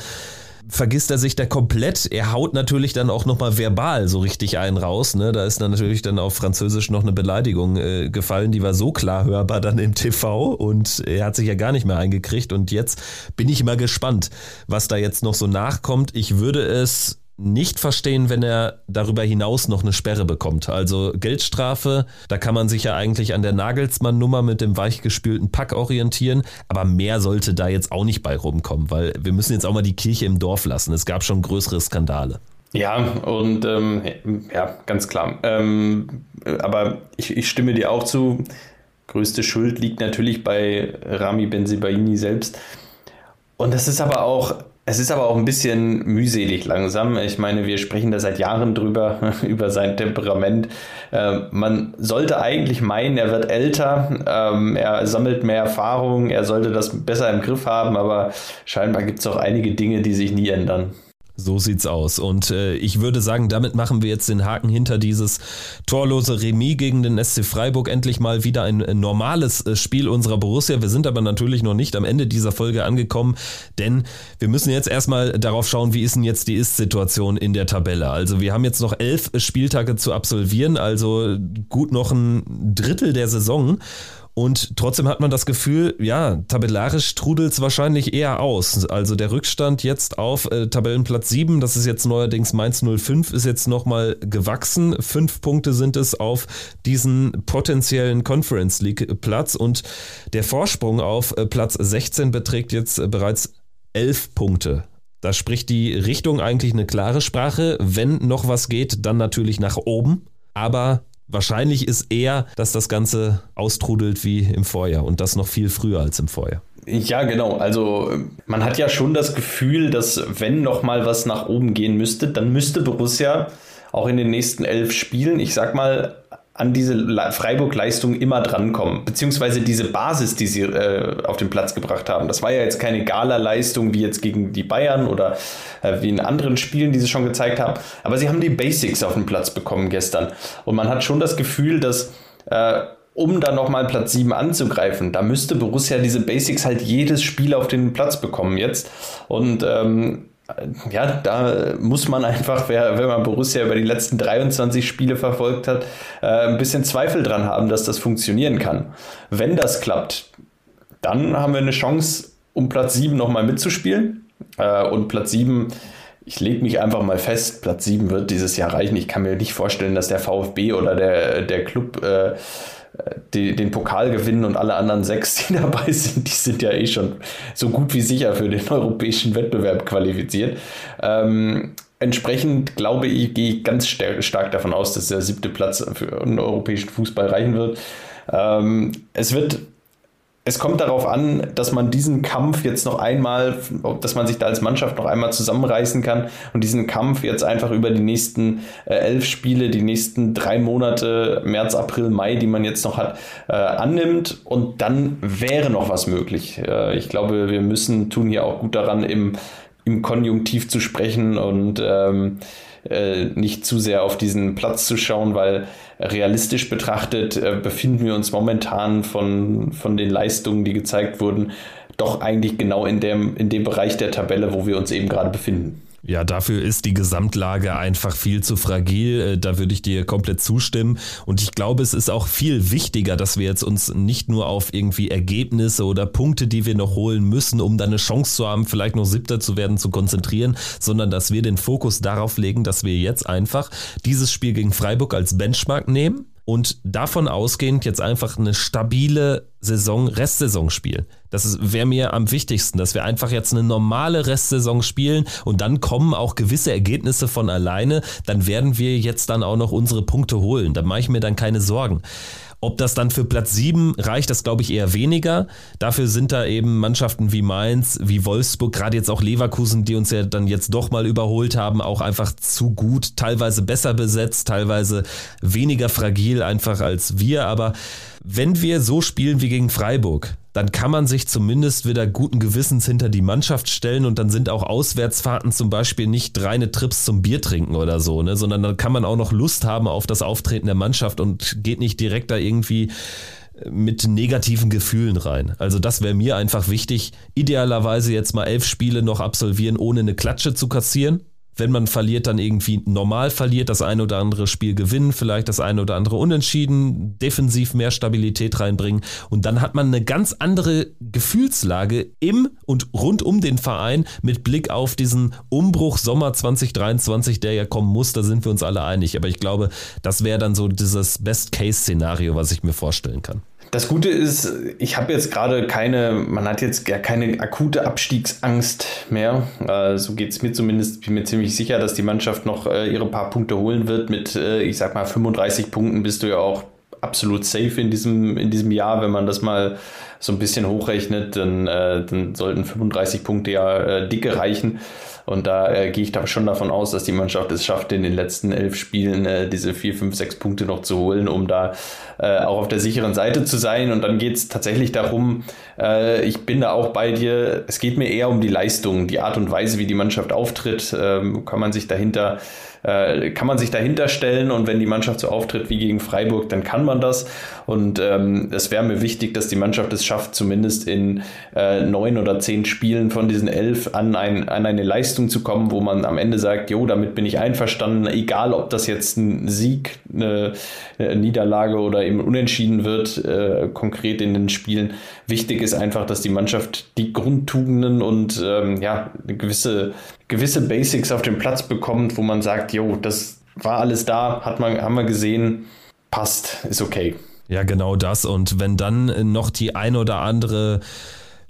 Speaker 2: vergisst er sich da komplett. Er haut natürlich dann auch nochmal verbal so richtig einen raus. Ne? Da ist dann natürlich dann auf Französisch noch eine Beleidigung äh, gefallen, die war so klar hörbar dann im TV und er hat sich ja gar nicht mehr eingekriegt. Und jetzt bin ich mal gespannt, was da jetzt noch so nachkommt. Ich würde es nicht verstehen, wenn er darüber hinaus noch eine Sperre bekommt. Also Geldstrafe, da kann man sich ja eigentlich an der Nagelsmann-Nummer mit dem weichgespülten Pack orientieren, aber mehr sollte da jetzt auch nicht bei rumkommen, weil wir müssen jetzt auch mal die Kirche im Dorf lassen. Es gab schon größere Skandale.
Speaker 3: Ja, und ähm, ja, ganz klar. Ähm, aber ich, ich stimme dir auch zu. Größte Schuld liegt natürlich bei Rami Benzibaini selbst. Und das ist aber auch es ist aber auch ein bisschen mühselig langsam. Ich meine, wir sprechen da seit Jahren drüber, über sein Temperament. Äh, man sollte eigentlich meinen, er wird älter, ähm, er sammelt mehr Erfahrung, er sollte das besser im Griff haben, aber scheinbar gibt es auch einige Dinge, die sich nie ändern.
Speaker 2: So sieht's aus. Und äh, ich würde sagen, damit machen wir jetzt den Haken hinter dieses torlose Remis gegen den SC Freiburg. Endlich mal wieder ein, ein normales äh, Spiel unserer Borussia. Wir sind aber natürlich noch nicht am Ende dieser Folge angekommen, denn wir müssen jetzt erstmal darauf schauen, wie ist denn jetzt die Ist-Situation in der Tabelle. Also wir haben jetzt noch elf Spieltage zu absolvieren, also gut noch ein Drittel der Saison. Und trotzdem hat man das Gefühl, ja, tabellarisch trudelt es wahrscheinlich eher aus. Also der Rückstand jetzt auf äh, Tabellenplatz 7, das ist jetzt neuerdings Mainz 05, ist jetzt nochmal gewachsen. Fünf Punkte sind es auf diesen potenziellen Conference League Platz und der Vorsprung auf äh, Platz 16 beträgt jetzt äh, bereits elf Punkte. Da spricht die Richtung eigentlich eine klare Sprache. Wenn noch was geht, dann natürlich nach oben. Aber Wahrscheinlich ist eher, dass das Ganze austrudelt wie im Vorjahr und das noch viel früher als im Vorjahr.
Speaker 3: Ja, genau. Also man hat ja schon das Gefühl, dass wenn noch mal was nach oben gehen müsste, dann müsste Borussia auch in den nächsten elf Spielen, ich sag mal, an diese Freiburg-Leistung immer drankommen, beziehungsweise diese Basis, die sie äh, auf den Platz gebracht haben. Das war ja jetzt keine Gala-Leistung wie jetzt gegen die Bayern oder äh, wie in anderen Spielen, die sie schon gezeigt haben, aber sie haben die Basics auf den Platz bekommen gestern. Und man hat schon das Gefühl, dass äh, um dann nochmal Platz 7 anzugreifen, da müsste Borussia diese Basics halt jedes Spiel auf den Platz bekommen jetzt. Und ähm, ja, da muss man einfach, wenn man Borussia über die letzten 23 Spiele verfolgt hat, äh, ein bisschen Zweifel dran haben, dass das funktionieren kann. Wenn das klappt, dann haben wir eine Chance, um Platz 7 nochmal mitzuspielen. Äh, und Platz 7, ich lege mich einfach mal fest, Platz 7 wird dieses Jahr reichen. Ich kann mir nicht vorstellen, dass der VfB oder der, der Club äh, die, den Pokal gewinnen und alle anderen sechs, die dabei sind, die sind ja eh schon so gut wie sicher für den europäischen Wettbewerb qualifiziert. Ähm, entsprechend glaube ich, gehe ich ganz stark davon aus, dass der siebte Platz für den europäischen Fußball reichen wird. Ähm, es wird es kommt darauf an, dass man diesen Kampf jetzt noch einmal, dass man sich da als Mannschaft noch einmal zusammenreißen kann und diesen Kampf jetzt einfach über die nächsten äh, elf Spiele, die nächsten drei Monate, März, April, Mai, die man jetzt noch hat, äh, annimmt und dann wäre noch was möglich. Äh, ich glaube, wir müssen tun hier auch gut daran, im, im Konjunktiv zu sprechen und ähm, äh, nicht zu sehr auf diesen Platz zu schauen, weil realistisch betrachtet äh, befinden wir uns momentan von, von den Leistungen, die gezeigt wurden, doch eigentlich genau in dem, in dem Bereich der Tabelle, wo wir uns eben gerade befinden.
Speaker 2: Ja, dafür ist die Gesamtlage einfach viel zu fragil. Äh, da würde ich dir komplett zustimmen. Und ich glaube, es ist auch viel wichtiger, dass wir jetzt uns nicht nur auf irgendwie Ergebnisse oder Punkte, die wir noch holen müssen, um dann eine Chance zu haben, vielleicht noch Siebter zu werden, zu konzentrieren, sondern dass wir den Fokus darauf legen, dass wir jetzt einfach dieses Spiel gegen Freiburg als Benchmark nehmen und davon ausgehend jetzt einfach eine stabile Saison, Restsaison spielen. Das wäre mir am wichtigsten, dass wir einfach jetzt eine normale Restsaison spielen und dann kommen auch gewisse Ergebnisse von alleine. Dann werden wir jetzt dann auch noch unsere Punkte holen. Da mache ich mir dann keine Sorgen. Ob das dann für Platz 7 reicht, das glaube ich eher weniger. Dafür sind da eben Mannschaften wie Mainz, wie Wolfsburg, gerade jetzt auch Leverkusen, die uns ja dann jetzt doch mal überholt haben, auch einfach zu gut, teilweise besser besetzt, teilweise weniger fragil einfach als wir. Aber wenn wir so spielen wie gegen Freiburg, dann kann man sich zumindest wieder guten Gewissens hinter die Mannschaft stellen und dann sind auch Auswärtsfahrten zum Beispiel nicht reine Trips zum Bier trinken oder so, ne, sondern dann kann man auch noch Lust haben auf das Auftreten der Mannschaft und geht nicht direkt da irgendwie äh, mit negativen Gefühlen rein. Also das wäre mir einfach wichtig. Idealerweise jetzt mal elf Spiele noch absolvieren, ohne eine Klatsche zu kassieren wenn man verliert, dann irgendwie normal verliert, das ein oder andere Spiel gewinnen, vielleicht das ein oder andere unentschieden, defensiv mehr Stabilität reinbringen und dann hat man eine ganz andere Gefühlslage im und rund um den Verein mit Blick auf diesen Umbruch Sommer 2023, der ja kommen muss, da sind wir uns alle einig. Aber ich glaube, das wäre dann so dieses Best-Case-Szenario, was ich mir vorstellen kann.
Speaker 3: Das Gute ist, ich habe jetzt gerade keine, man hat jetzt ja keine akute Abstiegsangst mehr. Äh, so geht es mir zumindest. Bin mir ziemlich sicher, dass die Mannschaft noch äh, ihre paar Punkte holen wird. Mit, äh, ich sag mal, 35 Punkten bist du ja auch absolut safe in diesem, in diesem Jahr, wenn man das mal so ein bisschen hochrechnet, dann, äh, dann sollten 35 Punkte ja äh, dicke reichen. Und da äh, gehe ich da schon davon aus, dass die Mannschaft es schafft, in den letzten elf Spielen äh, diese vier, fünf, sechs Punkte noch zu holen, um da äh, auch auf der sicheren Seite zu sein. Und dann geht es tatsächlich darum, äh, ich bin da auch bei dir, es geht mir eher um die Leistung, die Art und Weise, wie die Mannschaft auftritt. Ähm, kann man sich dahinter äh, kann man sich dahinter stellen und wenn die Mannschaft so auftritt wie gegen Freiburg, dann kann man das. Und ähm, es wäre mir wichtig, dass die Mannschaft es schafft, zumindest in äh, neun oder zehn Spielen von diesen elf an, ein, an eine Leistung zu kommen, wo man am Ende sagt, jo, damit bin ich einverstanden, egal ob das jetzt ein Sieg, eine, eine Niederlage oder eben unentschieden wird, äh, konkret in den Spielen. Wichtig ist einfach, dass die Mannschaft die Grundtugenden und ähm, ja, eine gewisse gewisse Basics auf den Platz bekommt, wo man sagt, jo, das war alles da, hat man, haben wir gesehen, passt, ist okay.
Speaker 2: Ja, genau das. Und wenn dann noch die ein oder andere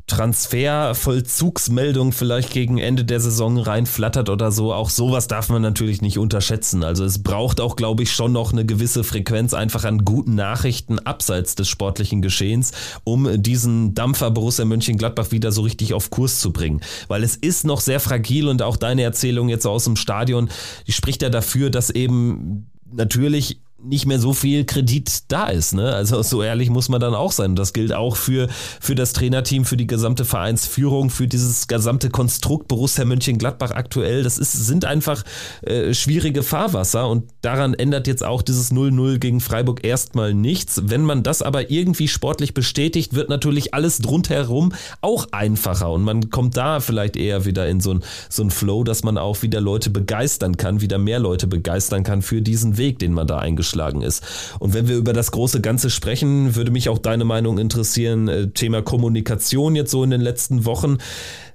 Speaker 2: Transfervollzugsmeldung vielleicht gegen Ende der Saison reinflattert oder so. Auch sowas darf man natürlich nicht unterschätzen. Also es braucht auch, glaube ich, schon noch eine gewisse Frequenz einfach an guten Nachrichten abseits des sportlichen Geschehens, um diesen Dampfer Borussia Mönchengladbach wieder so richtig auf Kurs zu bringen. Weil es ist noch sehr fragil und auch deine Erzählung jetzt aus dem Stadion, die spricht ja dafür, dass eben natürlich nicht mehr so viel Kredit da ist. Ne? Also so ehrlich muss man dann auch sein. Das gilt auch für, für das Trainerteam, für die gesamte Vereinsführung, für dieses gesamte Konstrukt Borussia Mönchengladbach aktuell. Das ist, sind einfach äh, schwierige Fahrwasser und daran ändert jetzt auch dieses 0-0 gegen Freiburg erstmal nichts. Wenn man das aber irgendwie sportlich bestätigt, wird natürlich alles drumherum auch einfacher und man kommt da vielleicht eher wieder in so ein, so ein Flow, dass man auch wieder Leute begeistern kann, wieder mehr Leute begeistern kann für diesen Weg, den man da eingeschlagen eingeschlagen ist. Und wenn wir über das große Ganze sprechen, würde mich auch deine Meinung interessieren, äh, Thema Kommunikation jetzt so in den letzten Wochen.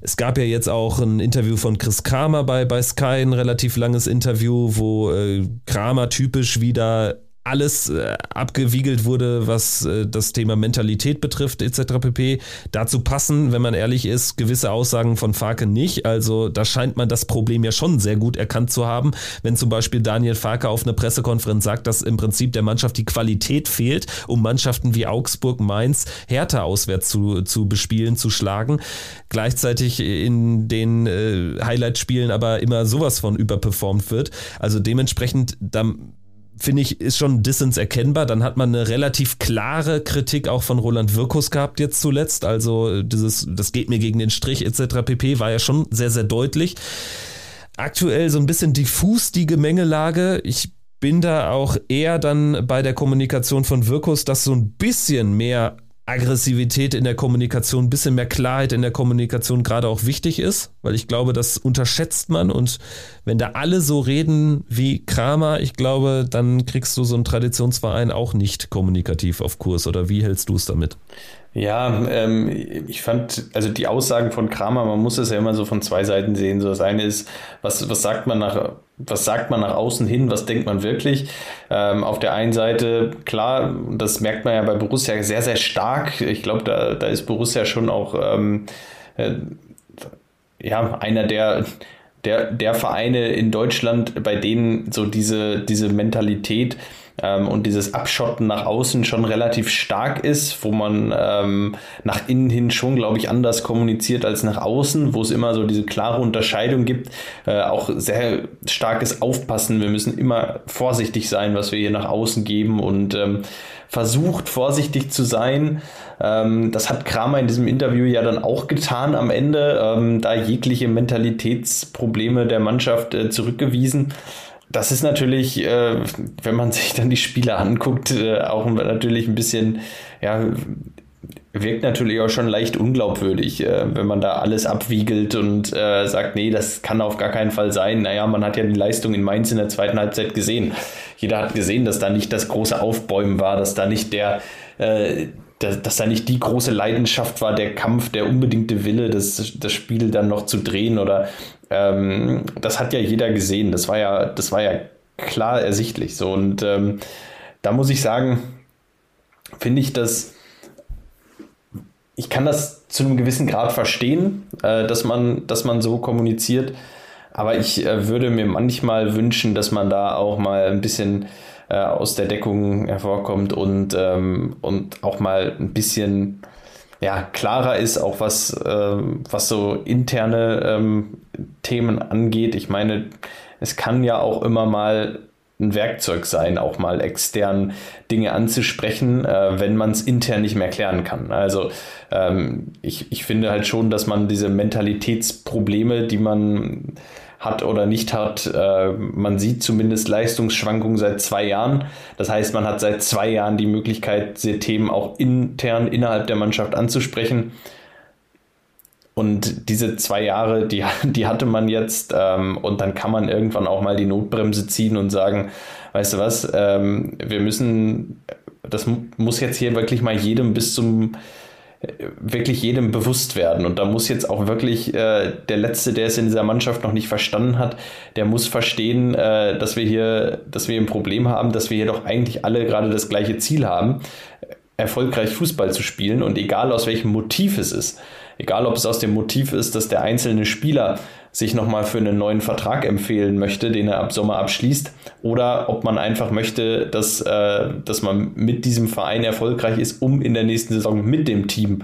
Speaker 2: Es gab ja jetzt auch ein Interview von Chris Kramer bei, bei Sky, ein relativ langes Interview, wo äh, Kramer typisch wieder alles äh, abgewiegelt wurde, was äh, das Thema Mentalität betrifft, etc. pp. Dazu passen, wenn man ehrlich ist, gewisse Aussagen von Farke nicht. Also da scheint man das Problem ja schon sehr gut erkannt zu haben. Wenn zum Beispiel Daniel Farke auf einer Pressekonferenz sagt, dass im Prinzip der Mannschaft die Qualität fehlt, um Mannschaften wie Augsburg, Mainz, Hertha auswärts zu, zu bespielen, zu schlagen. Gleichzeitig in den äh, Highlight-Spielen aber immer sowas von überperformt wird. Also dementsprechend, da finde ich, ist schon Dissens erkennbar. Dann hat man eine relativ klare Kritik auch von Roland Wirkus gehabt jetzt zuletzt. Also dieses, das geht mir gegen den Strich etc. pp. war ja schon sehr, sehr deutlich. Aktuell so ein bisschen diffus die Gemengelage. Ich bin da auch eher dann bei der Kommunikation von Wirkus, dass so ein bisschen mehr Aggressivität in der Kommunikation, ein bisschen mehr Klarheit in der Kommunikation gerade auch wichtig ist, weil ich glaube, das unterschätzt man und wenn da alle so reden wie Kramer, ich glaube, dann kriegst du so einen Traditionsverein auch nicht kommunikativ auf Kurs oder wie hältst du es damit?
Speaker 3: Ja, ähm, ich fand, also die Aussagen von Kramer, man muss es ja immer so von zwei Seiten sehen. So das eine ist, was, was sagt man nach, was sagt man nach außen hin, was denkt man wirklich? Ähm, auf der einen Seite, klar, das merkt man ja bei Borussia sehr, sehr stark. Ich glaube, da, da ist Borussia schon auch ähm, äh, ja, einer der der, der Vereine in Deutschland, bei denen so diese, diese Mentalität ähm, und dieses Abschotten nach außen schon relativ stark ist, wo man ähm, nach innen hin schon, glaube ich, anders kommuniziert als nach außen, wo es immer so diese klare Unterscheidung gibt, äh, auch sehr starkes Aufpassen. Wir müssen immer vorsichtig sein, was wir hier nach außen geben und ähm, versucht, vorsichtig zu sein. Ähm, das hat Kramer in diesem Interview ja dann auch getan am Ende, ähm, da jegliche Mentalitätsprobleme der Mannschaft äh, zurückgewiesen das ist natürlich, äh, wenn man sich dann die Spiele anguckt, äh, auch natürlich ein bisschen, ja, wirkt natürlich auch schon leicht unglaubwürdig, äh, wenn man da alles abwiegelt und äh, sagt, nee, das kann auf gar keinen Fall sein. Naja, man hat ja die Leistung in Mainz in der zweiten Halbzeit gesehen. Jeder hat gesehen, dass da nicht das große Aufbäumen war, dass da nicht der, äh, dass, dass, da nicht die große Leidenschaft war, der Kampf, der unbedingte Wille, das, das Spiel dann noch zu drehen oder ähm, das hat ja jeder gesehen. Das war ja, das war ja klar ersichtlich so. Und ähm, da muss ich sagen, finde ich, dass ich kann das zu einem gewissen Grad verstehen, äh, dass, man, dass man so kommuniziert. Aber ich äh, würde mir manchmal wünschen, dass man da auch mal ein bisschen äh, aus der Deckung hervorkommt und, ähm, und auch mal ein bisschen ja, klarer ist, auch was, ähm, was so interne ähm, Themen angeht. Ich meine, es kann ja auch immer mal ein Werkzeug sein, auch mal extern Dinge anzusprechen, äh, wenn man es intern nicht mehr klären kann. Also ähm, ich, ich finde halt schon, dass man diese Mentalitätsprobleme, die man hat oder nicht hat, äh, man sieht zumindest Leistungsschwankungen seit zwei Jahren. Das heißt, man hat seit zwei Jahren die Möglichkeit, diese Themen auch intern innerhalb der Mannschaft anzusprechen. Und diese zwei Jahre, die, die hatte man jetzt. Ähm, und dann kann man irgendwann auch mal die Notbremse ziehen und sagen, weißt du was, ähm, wir müssen, das muss jetzt hier wirklich mal jedem bis zum, wirklich jedem bewusst werden. Und da muss jetzt auch wirklich äh, der Letzte, der es in dieser Mannschaft noch nicht verstanden hat, der muss verstehen, äh, dass wir hier, dass wir ein Problem haben, dass wir hier doch eigentlich alle gerade das gleiche Ziel haben, erfolgreich Fußball zu spielen und egal aus welchem Motiv es ist egal ob es aus dem Motiv ist, dass der einzelne Spieler sich nochmal für einen neuen Vertrag empfehlen möchte, den er ab Sommer abschließt, oder ob man einfach möchte, dass, äh, dass man mit diesem Verein erfolgreich ist, um in der nächsten Saison mit dem Team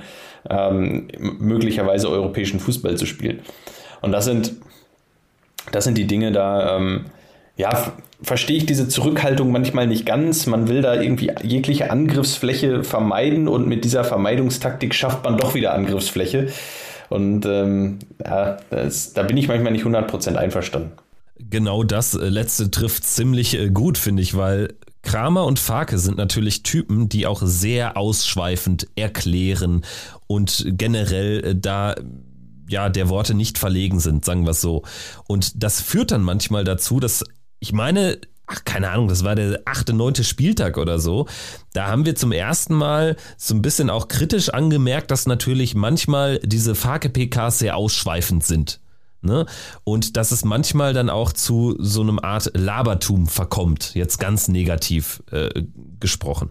Speaker 3: ähm, möglicherweise europäischen Fußball zu spielen. Und das sind, das sind die Dinge, da ähm, ja, verstehe ich diese Zurückhaltung manchmal nicht ganz. Man will da irgendwie jegliche Angriffsfläche vermeiden und mit dieser Vermeidungstaktik schafft man doch wieder Angriffsfläche. Und ähm, ja, das, da bin ich manchmal nicht 100% einverstanden.
Speaker 2: Genau das äh, letzte trifft ziemlich äh, gut, finde ich, weil Kramer und Farke sind natürlich Typen, die auch sehr ausschweifend erklären und generell äh, da ja, der Worte nicht verlegen sind, sagen wir es so. Und das führt dann manchmal dazu, dass ich meine, ach, keine Ahnung, das war der achte, neunte Spieltag oder so. Da haben wir zum ersten Mal so ein bisschen auch kritisch angemerkt, dass natürlich manchmal diese Fake-PKs sehr ausschweifend sind. Ne? Und dass es manchmal dann auch zu so einem Art Labertum verkommt, jetzt ganz negativ äh, gesprochen.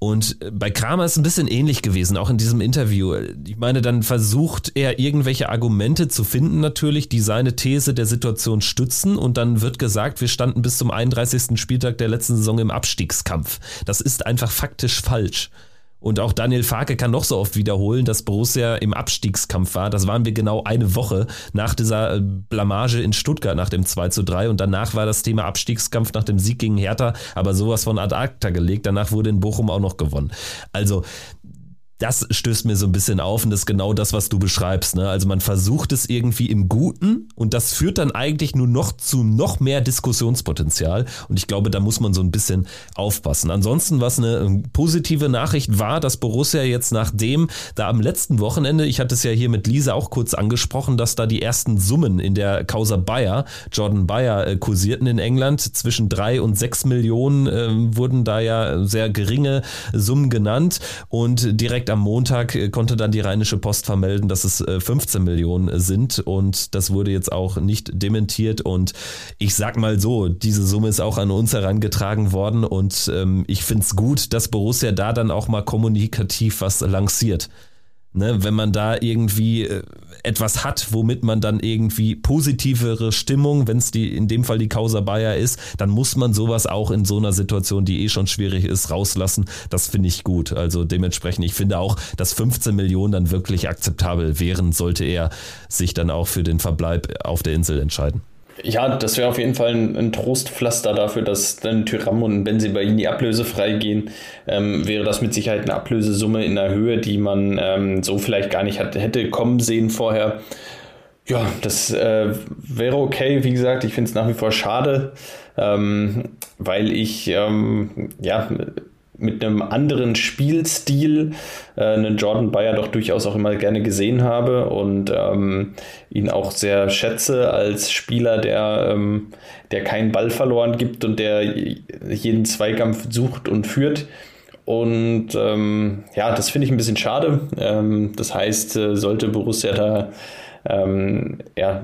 Speaker 2: Und bei Kramer ist es ein bisschen ähnlich gewesen, auch in diesem Interview. Ich meine, dann versucht er irgendwelche Argumente zu finden, natürlich, die seine These der Situation stützen. Und dann wird gesagt, wir standen bis zum 31. Spieltag der letzten Saison im Abstiegskampf. Das ist einfach faktisch falsch. Und auch Daniel Farke kann noch so oft wiederholen, dass Borussia im Abstiegskampf war. Das waren wir genau eine Woche nach dieser äh, Blamage in Stuttgart nach dem 2 zu 3. Und danach war das Thema Abstiegskampf nach dem Sieg gegen Hertha aber sowas von ad acta gelegt. Danach wurde in Bochum auch noch gewonnen. Also das stößt mir so ein bisschen auf und das ist genau das, was du beschreibst. Ne? Also man versucht es irgendwie im Guten und das führt dann eigentlich nur noch zu noch mehr Diskussionspotenzial und ich glaube, da muss man so ein bisschen aufpassen. Ansonsten, was eine ähm, positive Nachricht war, dass Borussia jetzt nachdem da am letzten Wochenende, ich hatte es ja hier mit Lisa auch kurz angesprochen, dass da die ersten Summen in der Causa Bayer, Jordan Bayer, äh, kursierten in England. Zwischen drei und sechs Millionen äh, wurden da ja sehr geringe Summen genannt und direkt direkt am Montag äh, konnte dann die Rheinische Post vermelden, dass es 15 äh, Millionen sind. Und das wurde jetzt auch nicht dementiert. Und ich sag mal so, diese Summe ist auch an uns herangetragen worden. Und ähm, ich finde es gut, dass Borussia da dann auch mal kommunikativ was lanciert. Ne, wenn man da irgendwie äh, etwas hat, womit man dann irgendwie positivere Stimmung, wenn es die in dem Fall die Causa Bayer ist, dann muss man sowas auch in so einer Situation, die eh schon schwierig ist, rauslassen. Das finde ich gut. Also dementsprechend, ich finde auch, dass 15 Millionen dann wirklich akzeptabel wären, sollte er sich dann auch für den Verbleib auf der Insel entscheiden.
Speaker 3: Ja, das wäre auf jeden Fall ein, ein, Trostpflaster dafür, dass dann Tyram und Benzibaini ablösefrei gehen. Ähm, wäre das mit Sicherheit eine Ablösesumme in der Höhe, die man ähm, so vielleicht gar nicht hat, hätte kommen sehen vorher. Ja, das äh, wäre okay. Wie gesagt, ich finde es nach wie vor schade, ähm, weil ich, ähm, ja, mit einem anderen Spielstil äh, einen Jordan Bayer doch durchaus auch immer gerne gesehen habe und ähm, ihn auch sehr schätze als Spieler, der, ähm, der keinen Ball verloren gibt und der jeden Zweikampf sucht und führt. Und ähm, ja, das finde ich ein bisschen schade. Ähm, das heißt, äh, sollte Borussia da ähm, ja,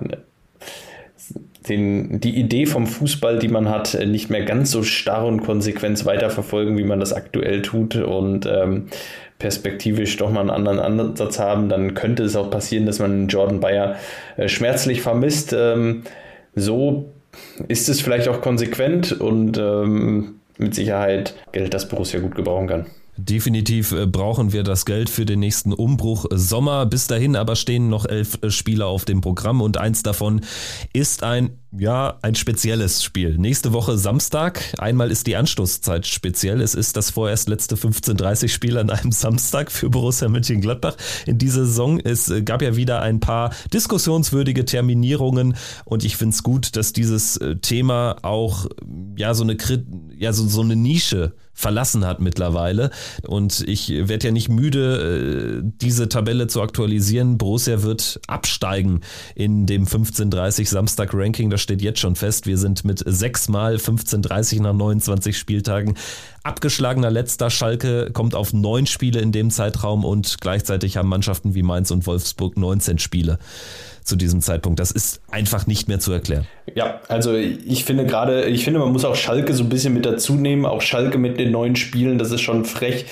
Speaker 3: den, die Idee vom Fußball, die man hat, nicht mehr ganz so starr und konsequent weiterverfolgen, wie man das aktuell tut und ähm, perspektivisch doch mal einen anderen Ansatz haben, dann könnte es auch passieren, dass man Jordan Bayer äh, schmerzlich vermisst. Ähm, so ist es vielleicht auch konsequent und ähm, mit Sicherheit Geld, das Borussia gut gebrauchen kann.
Speaker 2: Definitiv äh, brauchen wir das Geld für den nächsten Umbruch Sommer. Bis dahin aber stehen noch elf äh, Spieler auf dem Programm und eins davon ist ein ja, ein spezielles Spiel. Nächste Woche Samstag. Einmal ist die Anstoßzeit speziell. Es ist das vorerst letzte 15:30 Spiel an einem Samstag für Borussia Mönchengladbach in dieser Saison. Es gab ja wieder ein paar diskussionswürdige Terminierungen und ich finde es gut, dass dieses äh, Thema auch ja so eine ja so, so eine Nische verlassen hat mittlerweile. Und ich werde ja nicht müde, äh, diese Tabelle zu aktualisieren. Borussia wird absteigen in dem 15:30 Samstag Ranking. Das steht jetzt schon fest. Wir sind mit sechsmal 15:30 nach 29 Spieltagen abgeschlagener letzter. Schalke kommt auf neun Spiele in dem Zeitraum und gleichzeitig haben Mannschaften wie Mainz und Wolfsburg 19 Spiele zu diesem Zeitpunkt. Das ist einfach nicht mehr zu erklären.
Speaker 3: Ja, also ich finde gerade, ich finde, man muss auch Schalke so ein bisschen mit dazu nehmen. Auch Schalke mit den neuen Spielen, das ist schon frech.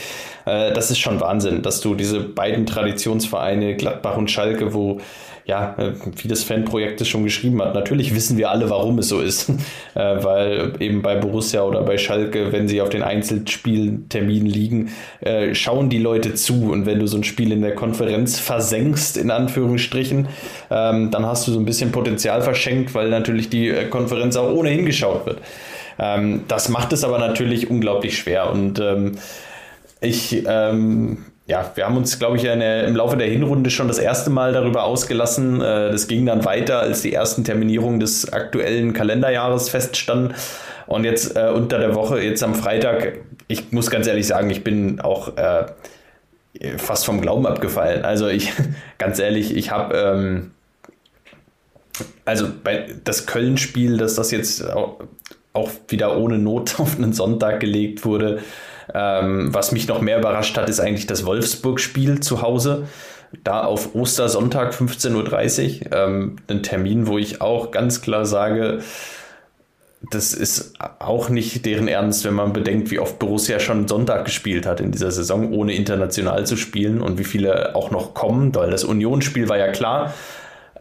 Speaker 3: Äh, das ist schon Wahnsinn, dass du diese beiden Traditionsvereine, Gladbach und Schalke, wo ja, äh, wie das Fanprojekt es schon geschrieben hat. Natürlich wissen wir alle, warum es so ist, äh, weil eben bei Borussia oder bei Schalke, wenn sie auf den Einzelspielterminen liegen, äh, schauen die Leute zu und wenn du so ein Spiel in der Konferenz versenkst, in Anführungsstrichen, ähm, dann hast du so ein bisschen Potenzial verschenkt, weil natürlich die Konferenz auch ohnehin geschaut wird. Ähm, das macht es aber natürlich unglaublich schwer und ähm, ich ja, wir haben uns, glaube ich, der, im Laufe der Hinrunde schon das erste Mal darüber ausgelassen. Äh, das ging dann weiter, als die ersten Terminierungen des aktuellen Kalenderjahres feststanden. Und jetzt äh, unter der Woche, jetzt am Freitag, ich muss ganz ehrlich sagen, ich bin auch äh, fast vom Glauben abgefallen. Also ich, ganz ehrlich, ich habe, ähm, also bei das Köln-Spiel, dass das jetzt auch, auch wieder ohne Not auf einen Sonntag gelegt wurde, ähm, was mich noch mehr überrascht hat, ist eigentlich das Wolfsburg-Spiel zu Hause. Da auf Ostersonntag 15.30 Uhr. Ähm, ein Termin, wo ich auch ganz klar sage, das ist auch nicht deren Ernst, wenn man bedenkt, wie oft Borussia schon Sonntag gespielt hat in dieser Saison, ohne international zu spielen und wie viele auch noch kommen, weil das Unionsspiel war ja klar.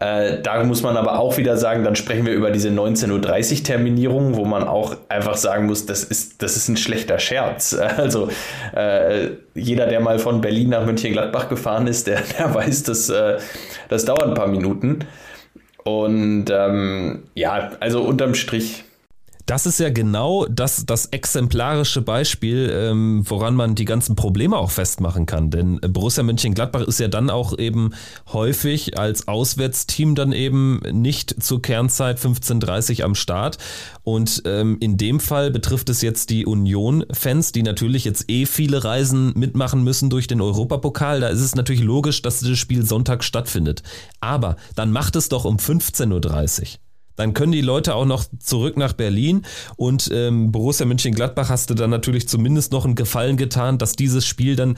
Speaker 3: Äh, da muss man aber auch wieder sagen, dann sprechen wir über diese 19.30 Uhr Terminierung, wo man auch einfach sagen muss, das ist, das ist ein schlechter Scherz. Also äh, jeder, der mal von Berlin nach Mönchengladbach gefahren ist, der, der weiß, dass äh, das dauert ein paar Minuten. Und ähm, ja, also unterm Strich
Speaker 2: das ist ja genau das, das exemplarische Beispiel, ähm, woran man die ganzen Probleme auch festmachen kann. Denn Borussia Mönchengladbach ist ja dann auch eben häufig als Auswärtsteam dann eben nicht zur Kernzeit 15.30 am Start. Und ähm, in dem Fall betrifft es jetzt die Union-Fans, die natürlich jetzt eh viele Reisen mitmachen müssen durch den Europapokal. Da ist es natürlich logisch, dass das Spiel Sonntag stattfindet. Aber dann macht es doch um 15.30 Uhr. Dann können die Leute auch noch zurück nach Berlin. Und ähm, Borussia Mönchengladbach hast du dann natürlich zumindest noch einen Gefallen getan, dass dieses Spiel dann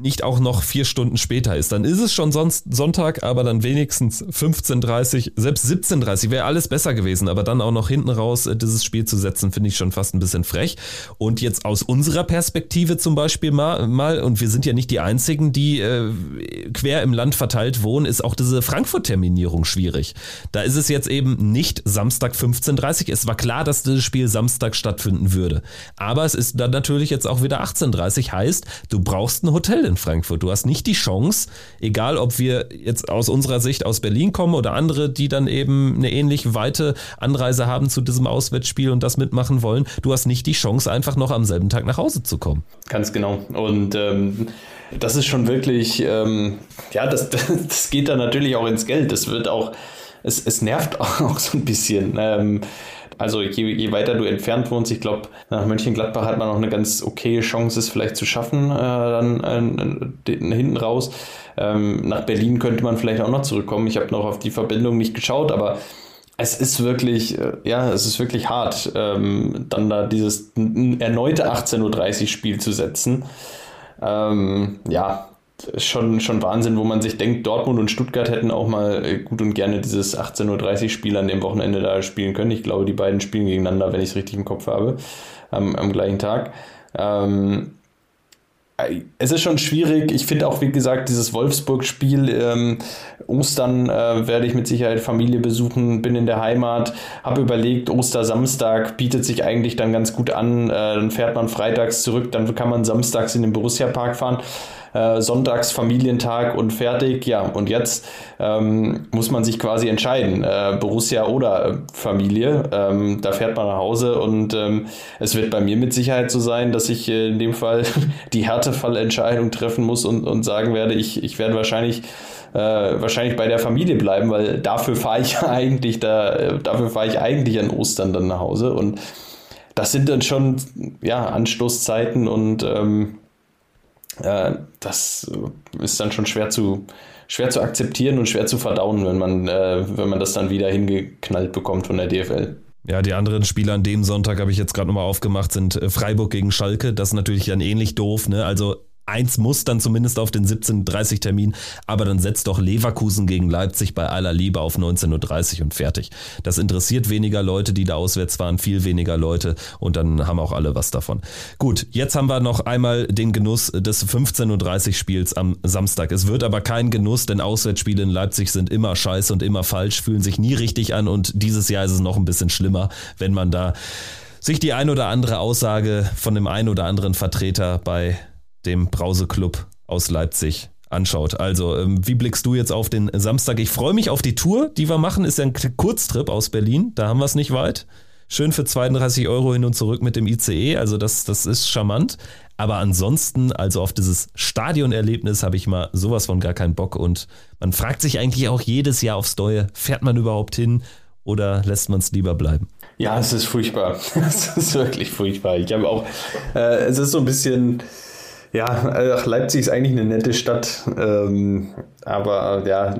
Speaker 2: nicht auch noch vier Stunden später ist. Dann ist es schon sonst Sonntag, aber dann wenigstens 15.30, selbst 17.30 wäre alles besser gewesen. Aber dann auch noch hinten raus äh, dieses Spiel zu setzen, finde ich schon fast ein bisschen frech. Und jetzt aus unserer Perspektive zum Beispiel mal, mal und wir sind ja nicht die Einzigen, die äh, quer im Land verteilt wohnen, ist auch diese Frankfurt-Terminierung schwierig. Da ist es jetzt eben nicht Samstag 15.30. Es war klar, dass dieses Spiel Samstag stattfinden würde. Aber es ist dann natürlich jetzt auch wieder 18.30. Heißt, du brauchst ein Hotel in Frankfurt. Du hast nicht die Chance, egal ob wir jetzt aus unserer Sicht aus Berlin kommen oder andere, die dann eben eine ähnlich weite Anreise haben zu diesem Auswärtsspiel und das mitmachen wollen, du hast nicht die Chance, einfach noch am selben Tag nach Hause zu kommen.
Speaker 3: Ganz genau. Und ähm, das ist schon wirklich, ähm, ja, das, das geht dann natürlich auch ins Geld. Das wird auch, es, es nervt auch so ein bisschen. Ähm, also je, je weiter du entfernt wohnst, ich glaube, nach Mönchengladbach hat man noch eine ganz okaye Chance, es vielleicht zu schaffen, äh, dann äh, hinten raus. Ähm, nach Berlin könnte man vielleicht auch noch zurückkommen. Ich habe noch auf die Verbindung nicht geschaut, aber es ist wirklich, äh, ja, es ist wirklich hart, ähm, dann da dieses erneute 18.30 Uhr Spiel zu setzen. Ähm, ja, schon, schon Wahnsinn, wo man sich denkt, Dortmund und Stuttgart hätten auch mal äh, gut und gerne dieses 18.30 Uhr Spiel an dem Wochenende da spielen können. Ich glaube, die beiden spielen gegeneinander, wenn ich es richtig im Kopf habe, am, am gleichen Tag. Ähm, es ist schon schwierig. Ich finde auch, wie gesagt, dieses Wolfsburg-Spiel, ähm, Ostern äh, werde ich mit Sicherheit Familie besuchen, bin in der Heimat, habe überlegt, Ostersamstag bietet sich eigentlich dann ganz gut an. Äh, dann fährt man freitags zurück, dann kann man samstags in den Borussia-Park fahren äh, sonntags Familientag und fertig. Ja, und jetzt ähm, muss man sich quasi entscheiden, äh, Borussia oder äh, Familie. Ähm, da fährt man nach Hause und ähm, es wird bei mir mit Sicherheit so sein, dass ich äh, in dem Fall die Härtefallentscheidung treffen muss und, und sagen werde, ich, ich werde wahrscheinlich äh, wahrscheinlich bei der Familie bleiben, weil dafür fahre ich eigentlich da, dafür fahre ich eigentlich an Ostern dann nach Hause und das sind dann schon ja Anstoßzeiten und ähm, äh, das ist dann schon schwer zu, schwer zu akzeptieren und schwer zu verdauen, wenn man, äh, wenn man das dann wieder hingeknallt bekommt von der DFL.
Speaker 2: Ja, die anderen Spiele an dem Sonntag habe ich jetzt gerade nochmal aufgemacht, sind äh, Freiburg gegen Schalke. Das ist natürlich dann ähnlich doof, ne? Also eins muss dann zumindest auf den 17.30 Termin, aber dann setzt doch Leverkusen gegen Leipzig bei aller Liebe auf 19.30 Uhr und fertig. Das interessiert weniger Leute, die da auswärts waren, viel weniger Leute und dann haben auch alle was davon. Gut, jetzt haben wir noch einmal den Genuss des 15.30 Uhr Spiels am Samstag. Es wird aber kein Genuss, denn Auswärtsspiele in Leipzig sind immer scheiße und immer falsch, fühlen sich nie richtig an und dieses Jahr ist es noch ein bisschen schlimmer, wenn man da sich die ein oder andere Aussage von dem einen oder anderen Vertreter bei dem Brauseclub aus Leipzig anschaut. Also, ähm, wie blickst du jetzt auf den Samstag? Ich freue mich auf die Tour, die wir machen. Ist ja ein Kurztrip aus Berlin. Da haben wir es nicht weit. Schön für 32 Euro hin und zurück mit dem ICE. Also, das, das ist charmant. Aber ansonsten, also auf dieses Stadionerlebnis habe ich mal sowas von gar keinen Bock. Und man fragt sich eigentlich auch jedes Jahr aufs Neue, fährt man überhaupt hin oder lässt man es lieber bleiben?
Speaker 3: Ja, es ist furchtbar. es ist wirklich furchtbar. Ich habe auch, äh, es ist so ein bisschen ja, ach, Leipzig ist eigentlich eine nette Stadt, ähm, aber ja,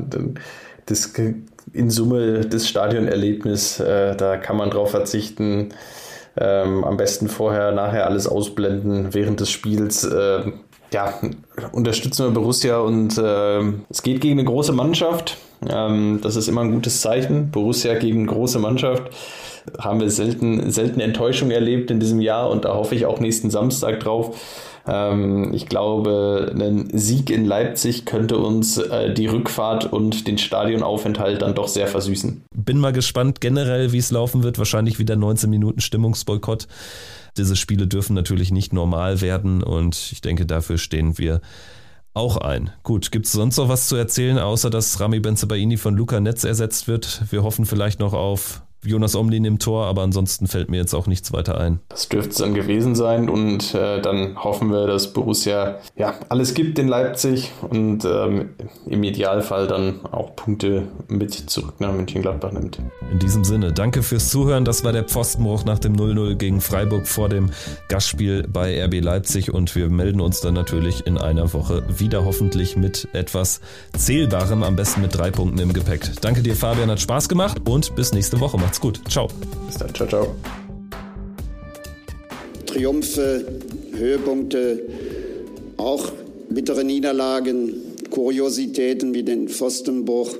Speaker 3: das in Summe das Stadionerlebnis, äh, da kann man drauf verzichten. Ähm, am besten vorher, nachher alles ausblenden während des Spiels. Äh, ja, unterstützen wir Borussia und äh, es geht gegen eine große Mannschaft. Ähm, das ist immer ein gutes Zeichen. Borussia gegen große Mannschaft haben wir selten, selten Enttäuschung erlebt in diesem Jahr und da hoffe ich auch nächsten Samstag drauf. Ähm, ich glaube, ein Sieg in Leipzig könnte uns äh, die Rückfahrt und den Stadionaufenthalt dann doch sehr versüßen.
Speaker 2: Bin mal gespannt generell, wie es laufen wird. Wahrscheinlich wieder 19 Minuten Stimmungsboykott. Diese Spiele dürfen natürlich nicht normal werden und ich denke, dafür stehen wir auch ein. Gut, gibt es sonst noch was zu erzählen, außer dass Rami Benzebaini von Luca Netz ersetzt wird? Wir hoffen vielleicht noch auf Jonas Omlin im Tor, aber ansonsten fällt mir jetzt auch nichts weiter ein.
Speaker 3: Das dürfte es dann gewesen sein und äh, dann hoffen wir, dass Borussia ja alles gibt in Leipzig und ähm, im Idealfall dann auch Punkte mit zurück nach München-Gladbach nimmt.
Speaker 2: In diesem Sinne, danke fürs Zuhören. Das war der Pfostenbruch nach dem 0-0 gegen Freiburg vor dem Gastspiel bei RB Leipzig und wir melden uns dann natürlich in einer Woche wieder hoffentlich mit etwas Zählbarem, am besten mit drei Punkten im Gepäck. Danke dir, Fabian, hat Spaß gemacht und bis nächste Woche. Macht's gut. Ciao.
Speaker 3: Bis dann. Ciao, ciao.
Speaker 1: Triumphe, Höhepunkte, auch bittere Niederlagen, Kuriositäten wie den Pfostenbruch.